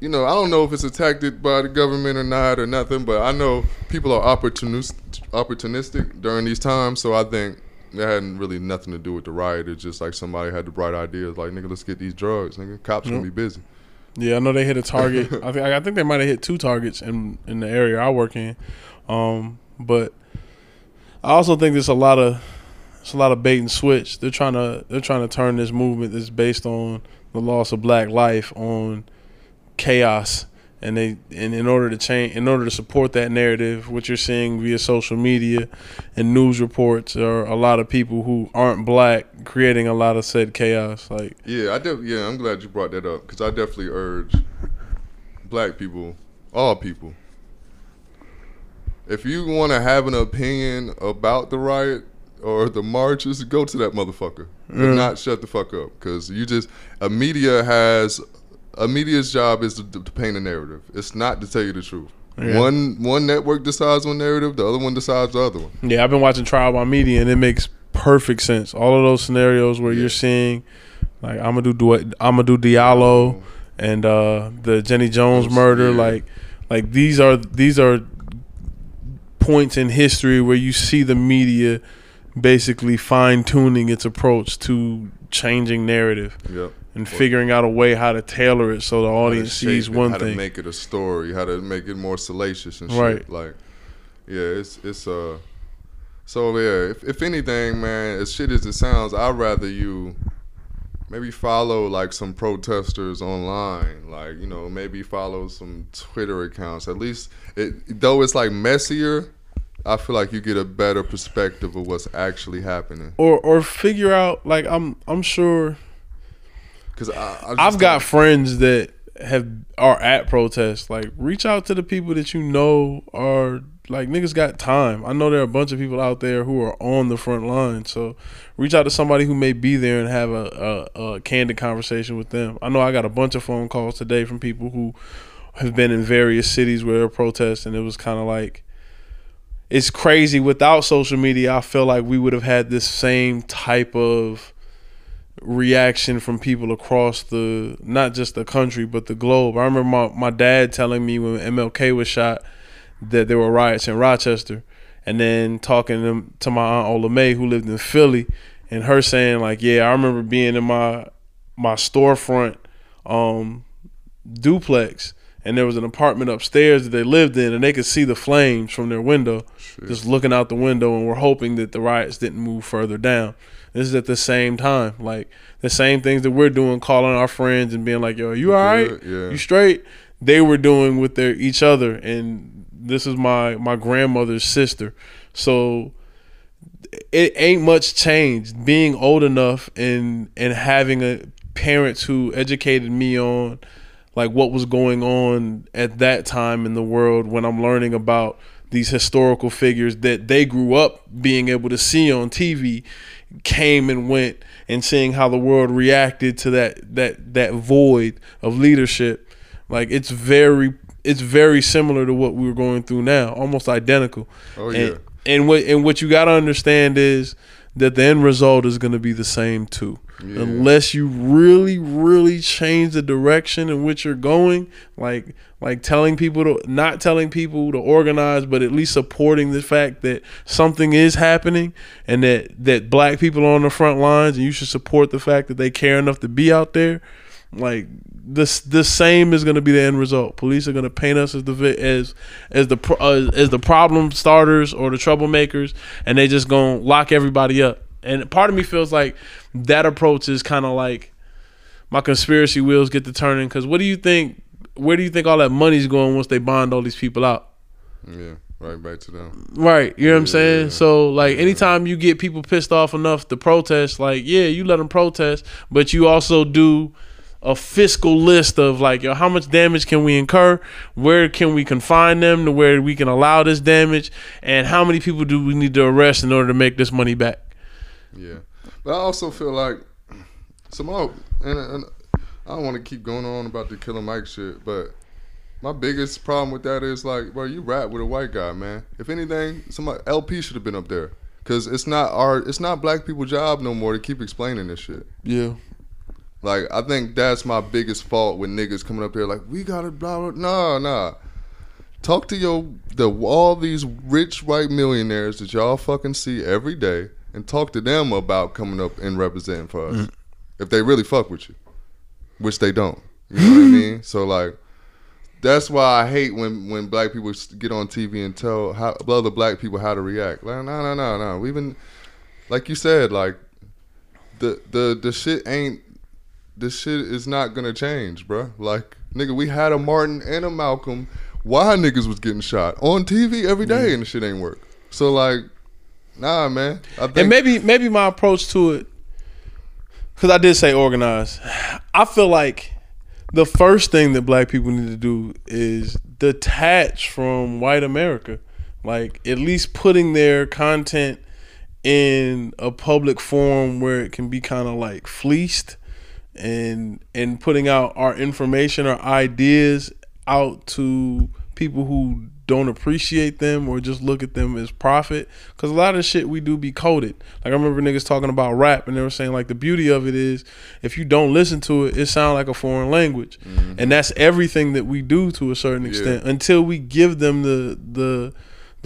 you know, I don't know if it's attacked by the government or not or nothing, but I know people are opportunist, opportunistic during these times. So I think it hadn't really nothing to do with the riot. It's just like somebody had the bright idea, like nigga, let's get these drugs. Nigga, cops gonna be busy. Yeah, I know they hit a target. I think I think they might have hit two targets in in the area I work in. Um, but I also think there's a lot of it's a lot of bait and switch. They're trying to they're trying to turn this movement that's based on the loss of black life on chaos. And they and in order to change in order to support that narrative, what you're seeing via social media and news reports are a lot of people who aren't black creating a lot of said chaos. Like Yeah, I def- yeah, I'm glad you brought that up because I definitely urge black people, all people, if you want to have an opinion about the riot or the marches, go to that motherfucker. Mm. not, shut the fuck up because you just a media has a media's job is to, to paint a narrative. It's not to tell you the truth. Yeah. One one network decides one narrative, the other one decides the other one. Yeah, I've been watching Trial by Media, and it makes perfect sense. All of those scenarios where Yeah. you're seeing, like Amadou du- Amadou Diallo and uh, the Jenny Jones murder, yeah. like, like these are these are points in history where you see the media basically fine tuning its approach to changing narrative Yep. And figuring out a way how to tailor it so the audience sees one how thing. to make it a story, how to make it more salacious and shit. Right. Like, yeah, it's it's uh. So yeah, if if anything, man, as shit as it sounds, I'd rather you maybe follow like some protesters online, like you know maybe follow some Twitter accounts. At least it though it's like messier. I feel like you get a better perspective of what's actually happening. or or figure out like I'm I'm sure Cause I, I I've got friends that have are at protests. Like, reach out to the people that you know are like niggas got time. I know there are a bunch of people out there who are on the front line. So, reach out to somebody who may be there and have a, a, a candid conversation with them. I know I got a bunch of phone calls today from people who have been in various cities where there are protests, and it was kind of like. It's crazy. Without social media, I feel like we would have had this same type of reaction from people across the not just the country but the globe. I remember my, my dad telling me when MLK was shot that there were riots in Rochester and then talking to, to my aunt Ola May who lived in Philly and her saying like, "Yeah, I remember being in my my storefront um duplex and there was an apartment upstairs that they lived in and they could see the flames from their window Shit. just looking out the window and we're hoping that the riots didn't move further down. This is at the same time. Like the same things that we're doing, calling our friends and being like, Yo, you all right? Yeah. You straight? They were doing with their each other and this is my my grandmother's sister. So it ain't much changed. Being old enough and and having a parents who educated me on like what was going on at that time in the world when I'm learning about these historical figures that they grew up being able to see on TV came and went and seeing how the world reacted to that that that void of leadership like it's very it's very similar to what we were going through now almost identical Oh, and, yeah. and what and what you got to understand is that the end result is going to be the same too Yeah. unless you really really change the direction in which you're going like like telling people to not telling people to organize but at least supporting the fact that something is happening and that that black people are on the front lines and you should support the fact that they care enough to be out there like this the same is going to be the end result police are going to paint us as the as as the uh, as the problem starters or the troublemakers and they just going to lock everybody up and part of me feels like that approach is kind of like my conspiracy wheels get to turning because what do you think where do you think all that money's going once they bond all these people out Yeah. Right back to them. Right, you know what I'm Yeah. saying? So like anytime you get people pissed off enough to protest, like yeah, you let them protest, but you also do a fiscal list of like, yo, how much damage can we incur? Where can we confine them to where we can allow this damage? And how many people do we need to arrest in order to make this money back? Yeah, but I also feel like some more, and, and I don't want to keep going on about the Killer Mike shit, but my biggest problem with that is like, bro, you rap with a white guy, man. If anything, somebody LP should have been up there, cause it's not our, it's not black people' job no more to keep explaining this shit. Yeah. Like, I think that's my biggest fault with niggas coming up there like, we gotta blah blah. Nah, nah. Talk to your the all these rich white millionaires that y'all fucking see every day, and talk to them about coming up and representing for us. Mm-hmm. If they really fuck with you, which they don't. You know what I mean? So like, that's why I hate when when black people get on TV and tell how other black people how to react. Like, no, no, no, no. We've been, like you said, like the the the shit ain't this shit is not gonna change, bruh. Like, nigga, we had a Martin and a Malcolm. Why niggas was getting shot on TV every day mm. and the shit ain't work. So like, nah, man. I think And maybe maybe my approach to it, because I did say organized. I feel like the first thing that black people need to do is detach from white America. Like at least putting their content in a public forum where it can be kind of like fleeced and and putting out our information or ideas out to people who don't appreciate them or just look at them as profit. Because a lot of shit we do be coded. Like i remember niggas talking about rap and they were saying like the beauty of it is if you don't listen to it it sounds like a foreign language. Mm-hmm. And that's everything that we do to a certain extent until we give them the the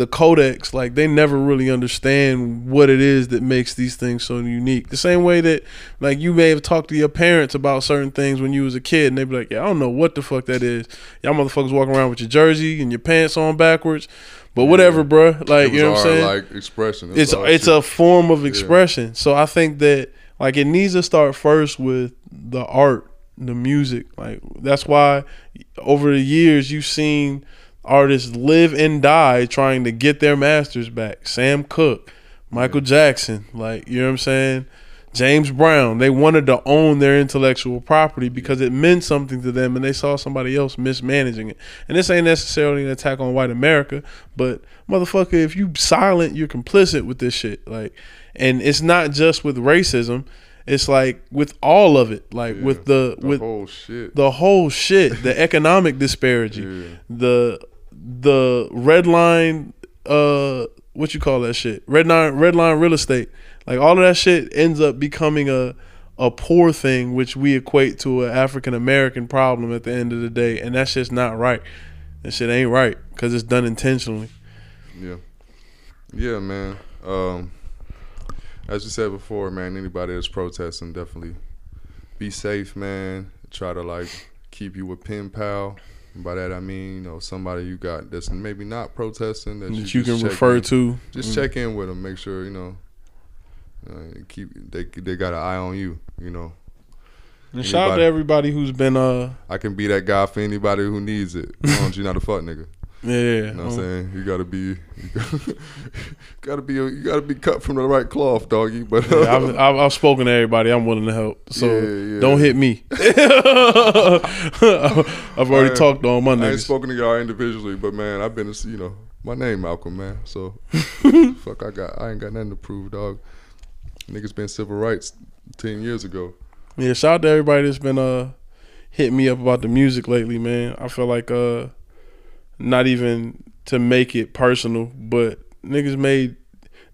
the codex like they never really understand what it is that makes these things so unique the same way that like you may have talked to your parents about certain things when you was a kid and they'd be like yeah i don't know what the fuck that is y'all motherfuckers walking around with your jersey and your pants on backwards but whatever bruh like it was you know what i'm saying like expression. it's our it's a form of expression. So I think that like it needs to start first with the art, the music. Like that's why over the years you've seen artists live and die trying to get their masters back. Sam Cooke, Michael Jackson, like you know what I'm saying? James Brown, they wanted to own their intellectual property because it meant something to them and they saw somebody else mismanaging it. And this ain't necessarily an attack on white America, but motherfucker, if you silent, you're complicit with this shit. Like and it's not just with racism, it's like with all of it. Like Yeah, with the, the with whole shit. the whole shit, the economic disparity, Yeah. the the red line, uh, what you call that shit? Red line, red line real estate. Like all of that shit ends up becoming a a poor thing, which we equate to an African American problem at the end of the day, and that's just not right. That shit ain't right because it's done intentionally. Yeah. Yeah, man. Um, as you said before, man, anybody that's protesting, definitely be safe, man. Try to like keep you a pen pal. By that I mean, you know, somebody you got that's maybe not protesting that, That you, you can refer in- to. Just Mm. check in with them. Make sure you know. Uh, keep they they got an eye on you. You know, And shout out to everybody who's been uh I can be that guy for anybody who needs it. As long as you're not a fuck nigga. Yeah. You know what I'm um, saying? You gotta be, you gotta be, you gotta be cut from the right cloth, doggy. But Yeah, I've, I've, I've spoken to everybody. I'm willing to help. So Yeah, yeah. don't hit me. I've already talked to all my I ain't spoken to y'all individually, but man, I've been, to, you know, my name Malcolm, man. So fuck, I got, I ain't got nothing to prove, dog. Niggas been civil rights ten years ago. Yeah, shout out to everybody that's been uh hitting me up about the music lately, man. I feel like uh not even to make it personal, but niggas made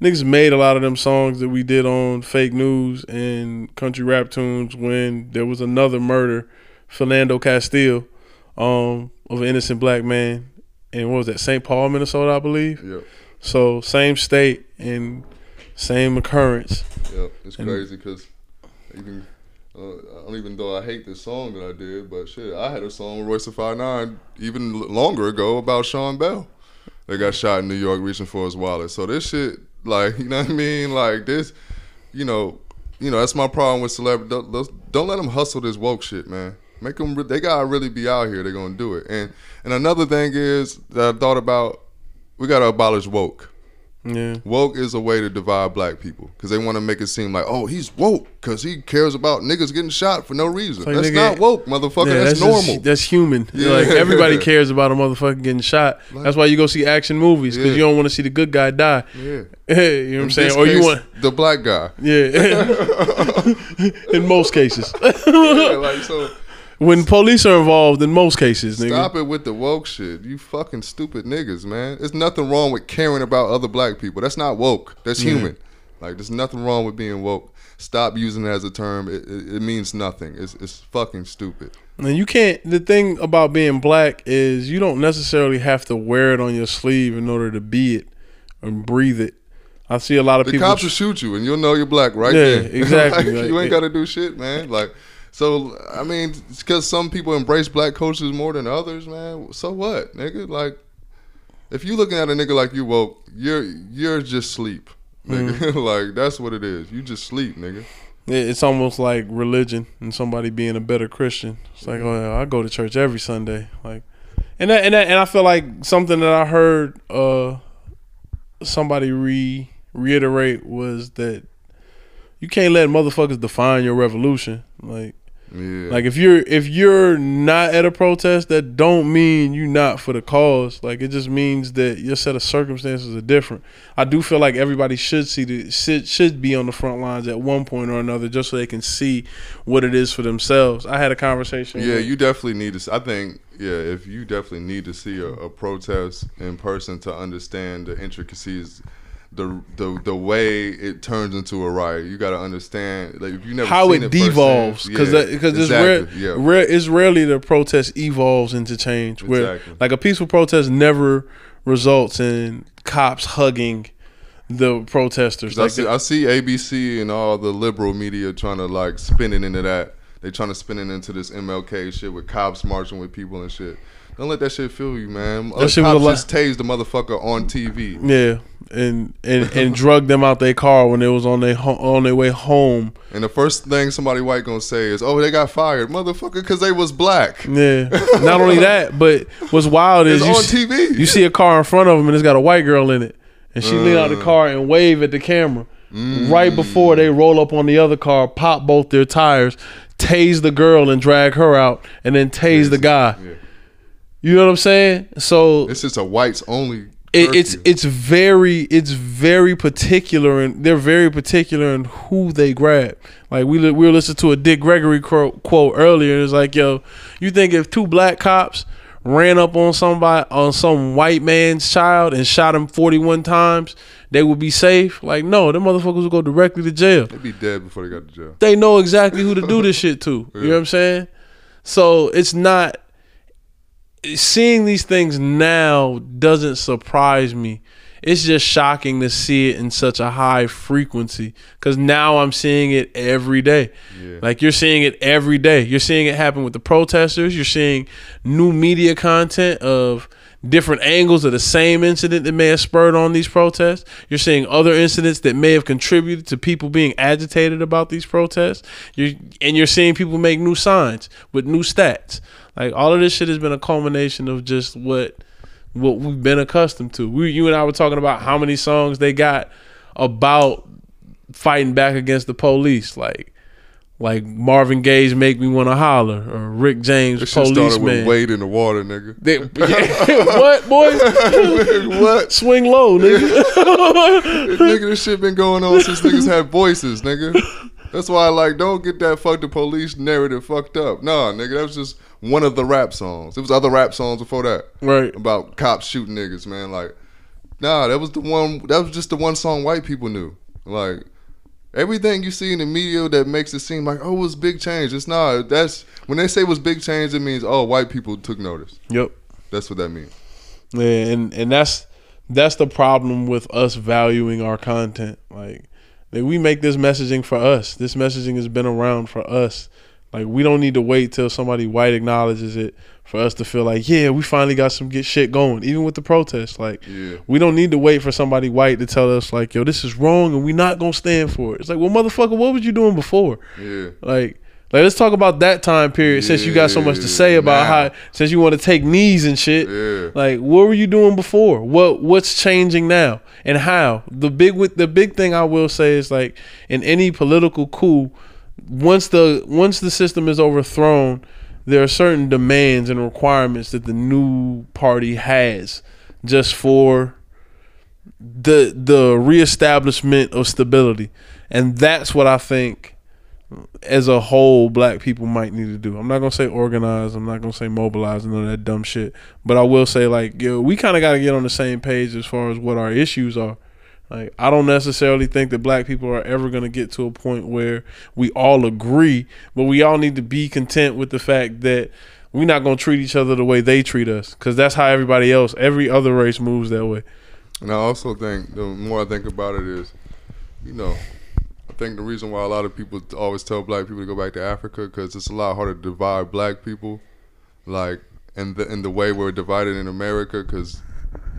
niggas made a lot of them songs that we did on fake news and country rap tunes when there was another murder, Philando Castile, um, of an innocent black man. And what was that, St. Paul, Minnesota, I believe? Yep, So same state and same occurrence. yep. It's And- crazy because even, uh, I don't even though I hate this song that I did, but shit, I had a song with Royce Five Nine even longer ago about Sean Bell. They got shot in New York reaching for his wallet. So this shit, like, you know what I mean? Like this, you know, you know that's my problem with celebrity. Don't, don't- don't let them hustle this woke shit, man. Make them. They gotta really be out here. They're gonna do it. And and another thing is that I thought about we gotta abolish woke. Yeah. Woke is a way to divide black people because they want to make it seem like, oh, he's woke because he cares about niggas getting shot for no reason. like, that's nigga, not woke, motherfucker. Yeah, that's, just- normal. that's human. Yeah. Like everybody cares about a motherfucker getting shot. That's why you go see action movies because Yeah. you don't want to see the good guy die. yeah. you know what I'm saying? this Or you want the black guy. yeah. in most cases, Yeah, like so. When police are involved, in most cases, nigga. Stop it with the woke shit. You fucking stupid niggas, man. There's nothing wrong with caring about other black people. That's not woke. That's human. Like there's nothing wrong with being woke. Stop using it as a term. It, it, it means nothing. It's it's fucking stupid. And you can't. The thing about being black is you don't necessarily have to wear it on your sleeve in order to be it and breathe it. I see a lot of The people. The cops will shoot you, and you'll know you're black right Yeah, there. exactly. Like, Like, you ain't got to do shit, man. Like, so I mean, it's because some people embrace black cultures more than others, man. So what, nigga? Like, if you looking at a nigga like you woke, you're you're just sleep, nigga. Mm-hmm. like that's what it is. You just sleep, nigga. It's almost like religion and somebody being a better Christian. It's like, oh, yeah, I go to church every Sunday, like, and that, and that, and I feel like something that I heard uh somebody re reiterate was that you can't let motherfuckers define your revolution. Like, Yeah. like if you're if you're not at a protest, that don't mean you're not for the cause. Like it just means that your set of circumstances are different. I do feel like everybody should see the should should be on the front lines at one point or another, just so they can see what it is for themselves. I had a conversation. Yeah, with- you definitely need to. I think, yeah, if you definitely need to see a, a protest in person to understand the intricacies, the the the way it turns into a riot, you got to understand. Like, if you never how it firsthand- devolves because yeah, because it's rare, yeah. rare it's rarely the protest evolves into change where Exactly. like a peaceful protest never results in cops hugging the protesters 'Cause I see, the- I see ABC and all the liberal media trying to like spin it into that. They trying to spin it into this MLK shit with cops marching with people and shit. Don't let that shit fool you, man. Other shit was cops a lot- just tased the motherfucker on TV. Yeah, and and and drug them out their car when they was on their ho- on their way home. And the first thing somebody white gonna say is, "Oh, they got fired, motherfucker, because they was black." Yeah. Not only that, but what's wild is It's you on see, TV. You see a car in front of them and it's got a white girl in it, and she lean Uh. out the car and wave at the camera Mm. right before they roll up on the other car, pop both their tires, tase the girl and drag her out, and then tase the guy. Yeah. You know what I'm saying? So It's just a whites only. It, it's it's very it's very particular and they're very particular in who they grab. Like we we were listening to a Dick Gregory quote, quote earlier. It's like, yo, you think if two black cops ran up on somebody on some white man's child and shot him forty one times, they would be safe? Like, no, them motherfuckers would go directly to jail They'd be dead before they got to jail. they know exactly who to do this shit to. You know what I'm saying? So it's not seeing these things now doesn't surprise me. It's just shocking to see it in such a high frequency because now I'm seeing it every day. Yeah. Like you're seeing it every day. You're seeing it happen with the protesters. You're seeing new media content of different angles of the same incident that may have spurred on these protests. You're seeing other incidents that may have contributed to people being agitated about these protests. You're, and you're seeing people make new signs with new stats. Like all of this shit has been a culmination of just what what we've been accustomed to. We, you and I were talking about how many songs they got about fighting back against the police, like like Marvin Gaye's "Make Me Wanna Holler" or Rick James This shit started with "Policeman." Wade in the water, nigga. They- what boy? what? Swing low, nigga. nigga, this shit been going on since niggas had voices, nigga. That's why I like don't get that fuck the police narrative fucked up. Nah, nigga, that was just one of the rap songs. It was other rap songs before that right. about cops shooting niggas, man. Like, nah, that was the one. That was just the one song white people knew. Like, everything you see in the media that makes it seem like oh, it was big change. It's not. That's when they say it was big change, it means oh, white people took notice. Yep. That's what that means. Yeah, and and that's that's the problem with us valuing our content. Like, like we make this messaging for us. This messaging has been around for us. Like we don't need to wait till somebody white acknowledges it for us to feel like, yeah, we finally got some get shit going. Even with the protests, like Yeah. we don't need to wait for somebody white to tell us like, yo, this is wrong and we not gonna stand for it. It's like, well, motherfucker, what was you doing before? Yeah. Like Like let's talk about that time period since you got so much to say about Yeah, how since you want to take knees and shit. Yeah. Like what were you doing before? What what's changing now and how? The big with the big thing I will say is like in any political coup, once the once the system is overthrown, there are certain demands and requirements that the new party has just for the the reestablishment of stability. And that's what I think as a whole black people might need to do. I'm not gonna say organize, I'm not gonna say mobilize and of that dumb shit. But I will say like, yo, we kinda gotta get on the same page as far as what our issues are. Like I don't necessarily think that black people are ever gonna get to a point where we all agree, but we all need to be content with the fact that we're not gonna treat each other the way they treat us, because that's how everybody else, every other race moves that way. And I also think the more I think about it is, you know, I think the reason why a lot of people always tell black people to go back to Africa because it's a lot harder to divide black people, like in the in the way we're divided in America because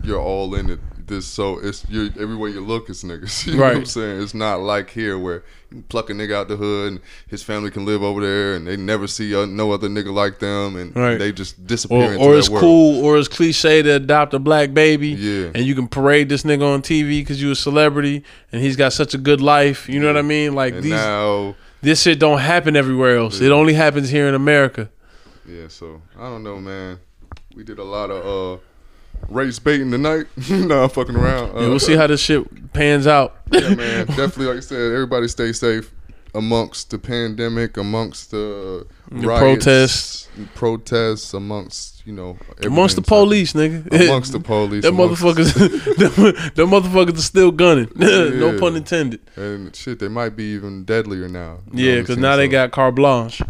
you're all in it. This so it's you everywhere you look, it's niggas. You know what I'm saying? It's not like here where you pluck a nigga out the hood and his family can live over there and they never see uh, no other nigga like them and Right. they just disappear Or, or it's world. cool, or it's cliche to adopt a black baby, Yeah. and you can parade this nigga on TV because you a celebrity, and he's got such a good life. You know what I mean? Like And these, now this shit don't happen everywhere else. It only happens here in America. Yeah, so I don't know, man. We did a lot of uh race baiting tonight. no, I'm fucking around. Uh, Yeah, we'll see how this shit pans out. yeah, man. Definitely, like I said, everybody stay safe amongst the pandemic, amongst the, The riots, protests. protests, amongst you know, Amongst the police, nigga. amongst the police, amongst- motherfuckers, them, them motherfuckers are still gunning. no pun intended. and shit, they might be even deadlier now. You know what Yeah, because now they got carte blanche.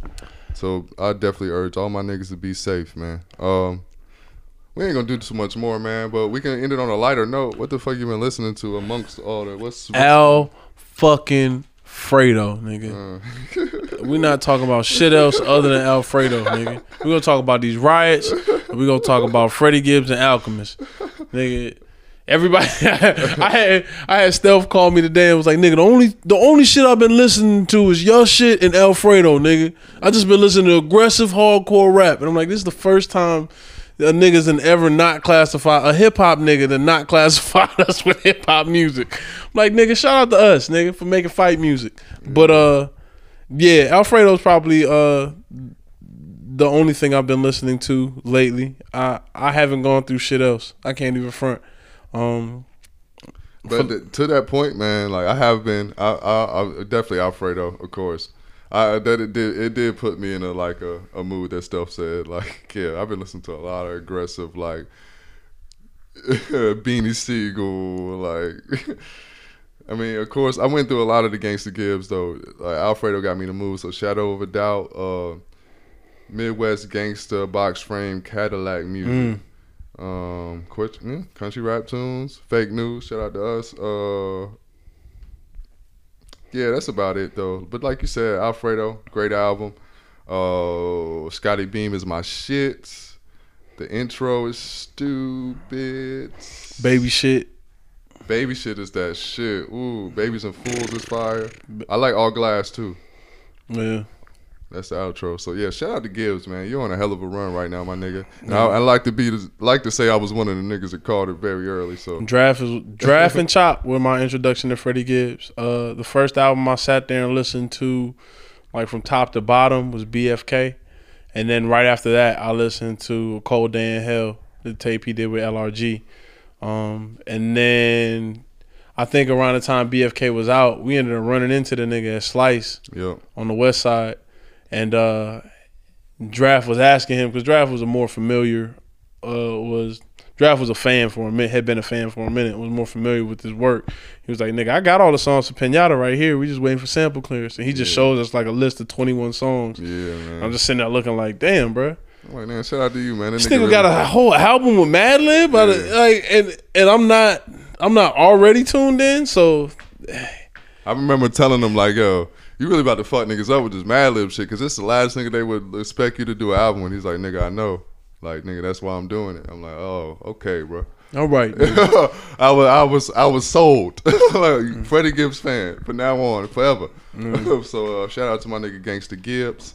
So I definitely urge all my niggas to be safe, man. Um, we ain't gonna do too much more, man. But we can end it on a lighter note. What the fuck you been listening to amongst all the what's, what's Al fucking Fredo, nigga. uh, We're not talking about shit else other than Alfredo, nigga. We're gonna talk about these riots. We're gonna talk about Freddie Gibbs and Alchemist, nigga. Everybody, I had I had Stealth call me today and was like, nigga, the only the only shit I've been listening to is your shit and Alfredo, nigga. I just been listening to aggressive hardcore rap, and I'm like, this is the first time a niggas and ever not classify a hip hop nigga to not classify us with hip hop music. I'm like, nigga, shout out to us, nigga, for making fight music. But uh, yeah, Alfredo's probably uh the only thing I've been listening to lately. I I haven't gone through shit else. I can't even front. Um, But to that point, man, like I have been, I, I, I definitely Alfredo, of course. I that it did, it did put me in a like a, a mood that stuff said. Like, yeah, I've been listening to a lot of aggressive, like Beanie Sigel, like. I mean, of course, I went through a lot of the Gangsta Gibbs though. Like Alfredo got me the mood. So Shadow of a Doubt, uh, Midwest Gangsta, Box Frame, Cadillac music. Um, quit, country rap tunes, fake news. Shout out to us. Uh, yeah, that's about it though. But like you said, Alfredo, great album. Uh, Scottie Beam is my shit. The intro is stupid. baby shit. Baby shit is that shit. Ooh, babies and fools is fire. I like all glass too. Yeah. That's the outro. So yeah, shout out to Gibbs, man. You're on a hell of a run right now, my nigga. And I, I like to be like to say I was one of the niggas that called it very early. So Draft is draft and chop were my introduction to Freddie Gibbs. Uh, the first album I sat there and listened to, like from top to bottom, was BFK, and then right after that, I listened to Cold Day in Hell, the tape he did with LRG, um, and then I think around the time BFK was out, we ended up running into the nigga at Slice yep. on the West Side, and uh, Draft was asking him because Draft was a more familiar, uh, was Draft was a fan for a minute, had been a fan for a minute, was more familiar with his work. He was like, "Nigga, I got all the songs for Pinata right here. We just waiting for sample clearance." And he just Yeah. shows us like a list of twenty one songs. Yeah, man. I'm just sitting there looking like, "Damn, bro, I'm like, man, shout out to you, man. That this nigga nigga got a whole album with Madlib, Yeah. like, and and I'm not, I'm not already tuned in, so I remember telling him like, yo, you really about to fuck niggas up with this Madlib shit, cause this is the last nigga they would expect you to do an album. And he's like, nigga, I know. Like, nigga, that's why I'm doing it. I'm like, oh, okay, bro. All right. I was I was I was sold. like, Freddie Gibbs fan from now on forever. so uh, shout out to my nigga Gangsta Gibbs.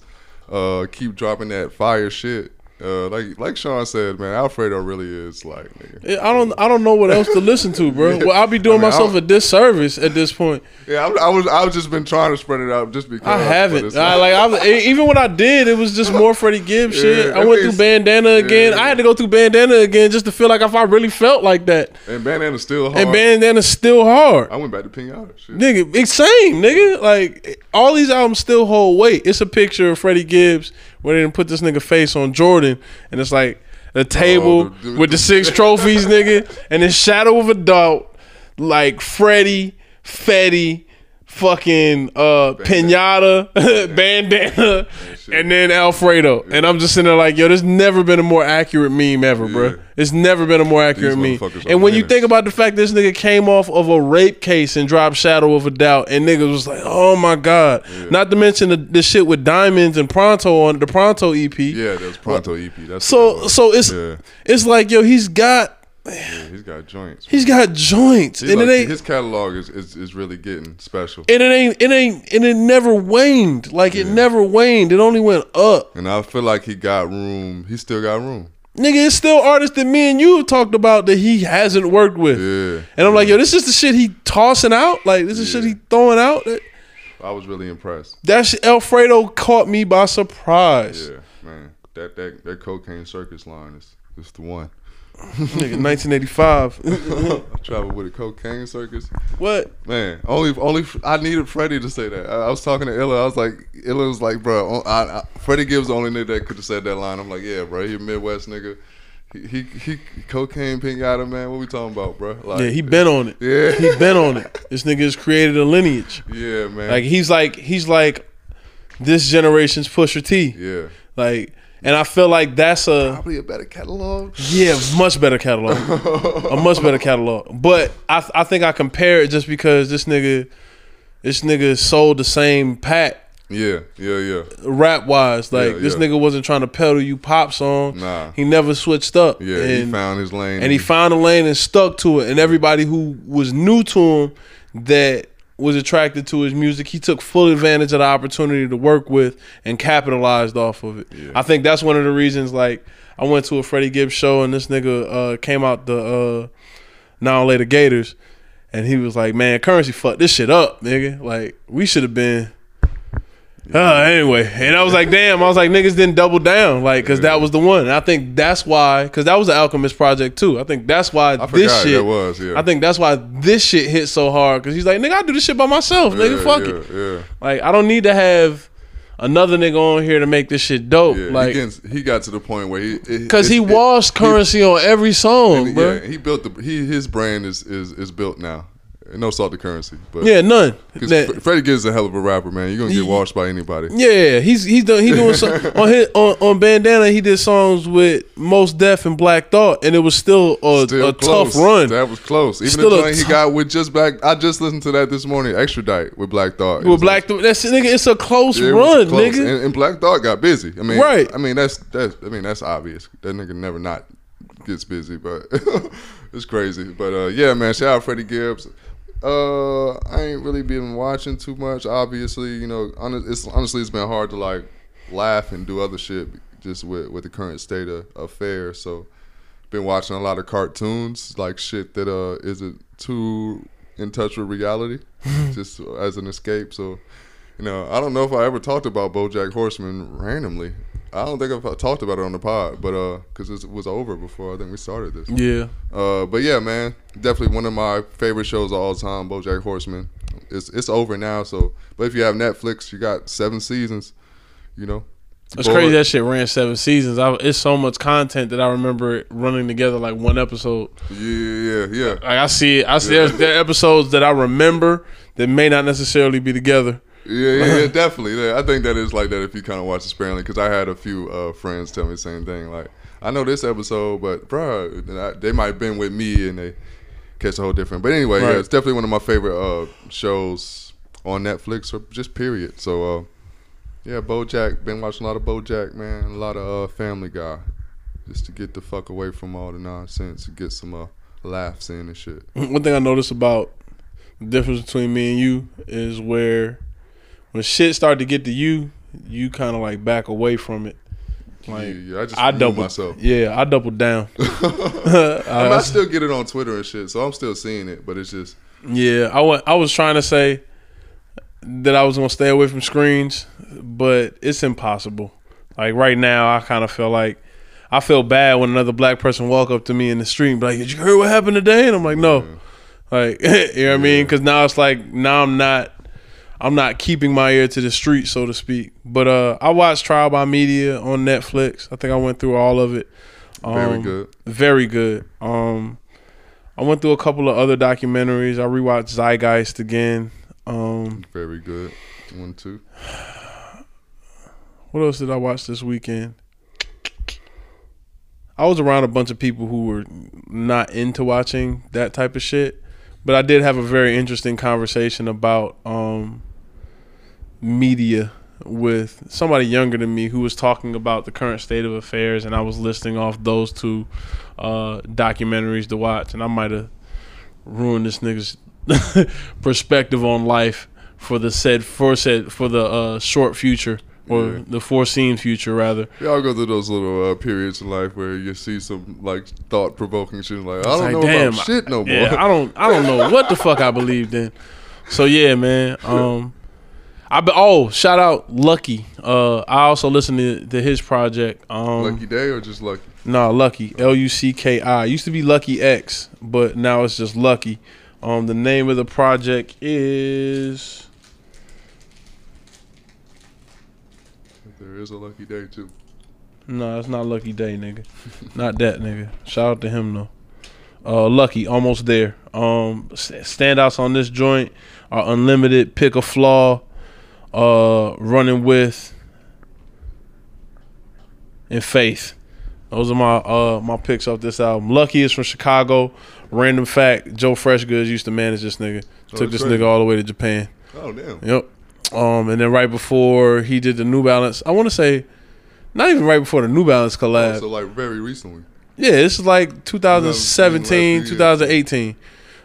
Uh, keep dropping that fire shit. Uh, like like Sean said, man, Alfredo really is like nigga. I don't I don't know what else to listen to, bro. Well, I'll be doing I mean, myself I'll- a disservice at this point. Yeah, I, I was I was just been trying to spread it out just because. I haven't. I, like I was, even when I did, it was just more Freddie Gibbs shit. I went through bandana again. yeah. I had to go through bandana again just to feel like if I really felt like that. and Bandana's still hard. And bandana's still hard. I went back to Pinata. Shit. Nigga, it's same, nigga. Like all these albums still hold weight. It's a picture of Freddie Gibbs where they didn't put this nigga face on Jordan, and it's like the table oh, the- with the six trophies, nigga, and the shadow of a doubt, like Freddie, Fetty, fucking uh pinata, bandana, and then Alfredo. And I'm just sitting there like, yo, there's never been a more accurate meme ever, bro. It's never been a more accurate meme. And when you think about the fact this nigga came off of a rape case and dropped Shadow of a Doubt, and niggas was like, oh my God. Yeah. Not to mention the, the shit with Diamonds and Pronto on the Pronto EP. Yeah, that was Pronto EP. That's So so it's yeah, it's like, yo, he's got yeah, he's got joints. he's got joints. He's and like- it ain't his catalog is, is is really getting special. and it ain't it ain't and it never waned. Like it never waned. It only went up. And I feel like he got room. He still got room. Nigga, it's still artists that me and you have talked about that he hasn't worked with. Yeah. And I'm like, yo, this is the shit he tossing out. Like this is shit he throwing out. I was really impressed. that shit, Alfredo caught me by surprise. Yeah, man. That that that cocaine circus line is is the one. Nigga, 1985. I traveled with a cocaine circus. what? Man, only only I needed Freddie to say that. I, I was talking to Illa. I was like, Illa was like, bro, I, I, Freddie Gibbs the only nigga that could have said that line. I'm like, yeah, bro, he a Midwest nigga. He he, he cocaine pinata man. What we talking about, bro? Like, Yeah, he been on it. Yeah. He been on it. This nigga has created a lineage. yeah, man. Like he's like he's like this generation's Pusha T. yeah, Like, and I feel like that's a probably a better catalog. yeah, much better catalog, a much better catalog. But I I think I compare it just because this nigga, this nigga sold the same pack Yeah, yeah, yeah. rap wise. Like Yeah, this yeah. nigga wasn't trying to peddle you pop song. Nah. he never switched up. Yeah, and, he found his lane. and he found a lane and stuck to it. And everybody who was new to him that was attracted to his music, he took full advantage of the opportunity to work with and capitalized off of it. I think that's one of the reasons. Like I went to a Freddie Gibbs show and this nigga uh, came out the uh, now later Gators, and he was like, "Man, Curren$y fucked this shit up, nigga. Like we should have been." Uh, anyway, and I was like, damn, I was like, niggas didn't double down, like, cause that was the one. And I think that's why, cause that was the Alchemist project too. I think that's why I this shit that was, yeah. I think that's why this shit hit so hard, cause he's like, nigga, I do this shit by myself, nigga, yeah, fuck yeah, it. Yeah, Like, I don't need to have another nigga on here to make this shit dope, yeah. like, he, gets, he got to the point where he it, cause he washed Curren$y on every song, bro. yeah, he built the he his brand is is is built now. No salt to Curren$y, but Yeah, none. Because That- Freddie Gibbs is a hell of a rapper, man. You're gonna get He- washed by anybody. Yeah, he's he's done he doing some on his on, on Bandana. He did songs with Mos Def and Black Thought, and it was still a, Still a tough run. That was close. Even Still the joint he got with just Black. I just listened to that this morning. Extradite with Black Thought. It with Black Thought, that's nigga. It's a close it run, close. nigga. And, and Black Thought got busy. I mean, Right. I mean that's that's. I mean that's obvious. That nigga never not gets busy, but it's crazy. But uh, yeah, man. Shout out Freddie Gibbs. Uh, I ain't really been watching too much. Obviously, you know, it's honestly it's been hard to like laugh and do other shit just with with the current state of affairs. So, been watching a lot of cartoons, like shit that uh isn't too in touch with reality, just as an escape. So, you know, I don't know if I ever talked about BoJack Horseman randomly. I don't think I've talked about it on the pod, but uh, because it was over before I think we started this. Yeah, Uh, but yeah, man, definitely one of my favorite shows of all time, BoJack Horseman. It's it's over now, so but if you have Netflix, you got seven seasons. You know, it's Boy, crazy that shit ran seven seasons. I, it's so much content that I remember it running together like one episode. Yeah, yeah, yeah. Like I see, it, I see. There's, there are episodes that I remember that may not necessarily be together. Yeah, yeah, yeah, definitely. Yeah, I think that is like that if you kind of watch it sparingly. Because I had a few uh, friends tell me the same thing. Like, I know this episode, but bro, they might have been with me and they catch a whole different. But anyway, Right. yeah, it's definitely one of my favorite uh, shows on Netflix or just period. So, uh, yeah, BoJack. Been watching a lot of BoJack, man. A lot of uh, Family Guy, just to get the fuck away from all the nonsense and get some uh, laugh seeing this shit. One thing I noticed about the difference between me and you is where when shit start to get to you, you kind of like back away from it. Like yeah, yeah, I just I remove double, myself. yeah, I doubled down. I, mean, I still get it on Twitter and shit, so I'm still seeing it, but it's just Yeah, I wa- I was trying to say that I was gonna stay away from screens, but it's impossible. Like right now, I kind of feel like I feel bad when another black person walk up to me in the street and be like, "Did you hear what happened today?" And I'm like, "No." Like, you know what I mean? Because now it's like now I'm not. I'm not keeping my ear to the street, so to speak. But uh, I watched Trial by Media on Netflix. I think I went through all of it. very Um, good. Very good. Um, I went through a couple of other documentaries. I rewatched Zeitgeist again. Um, Very good. One, two. what else did I watch this weekend? I was around a bunch of people who were not into watching that type of shit, but I did have a very interesting conversation about um, media with somebody younger than me who was talking about the current state of affairs, and I was listing off those two uh, documentaries to watch, and I might have ruined this nigga's perspective on life for the said for said for the uh, short future or Yeah. the foreseen future rather. We all go through those little uh, periods in life where you see some like thought provoking shit. Like I don't like, know damn, about shit no more. Yeah, I don't I don't know what the fuck I believed in. So yeah, man. Um I be, oh, shout out Lucki. Uh I also listen to, to his project. Um Lucky Daye or just lucky? No, Lucki. L U C K I. Used to be Lucki Eck$, but now it's just Lucki. Um, the name of the project is There is a lucky day too. no, it's not Lucky Daye, nigga. not that nigga. Shout out to him though. Uh, Lucki, almost there. Um, standouts on this joint are Unlimited, Pick a Flaw, uh, Running with, and Faith. Those are my uh my picks off this album. Lucki is from Chicago. Random fact: Joe Freshgoods used to manage this nigga. Oh, Took this that's nigga all the way to Japan. Oh damn. Yep. Um, and then right before he did the New Balance, I want to say, not even right before the New Balance collab. Oh, so like very recently. yeah, it's like 2017, 2018.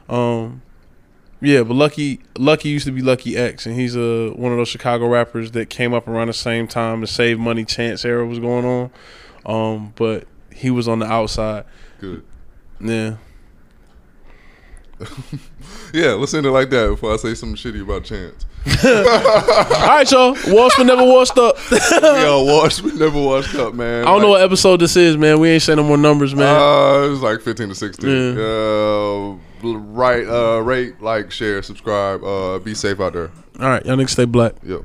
Um, yeah, but Lucki Lucki used to be Lucki Eck$, and he's a one of those Chicago rappers that came up around the same time the Save Money Chance era was going on. Um, but he was on the outside. Good. Yeah. Yeah, let's end it like that before I say something shitty about Chance. All right, y'all. Washed but never washed up. all washed, we never washed up, man. I don't know what episode this is, man. We ain't saying no more numbers, man. Uh, it was like 15 to 16. Uh, right, uh, rate, like, share, subscribe. Uh, be safe out there. All right, y'all niggas stay black. Yep.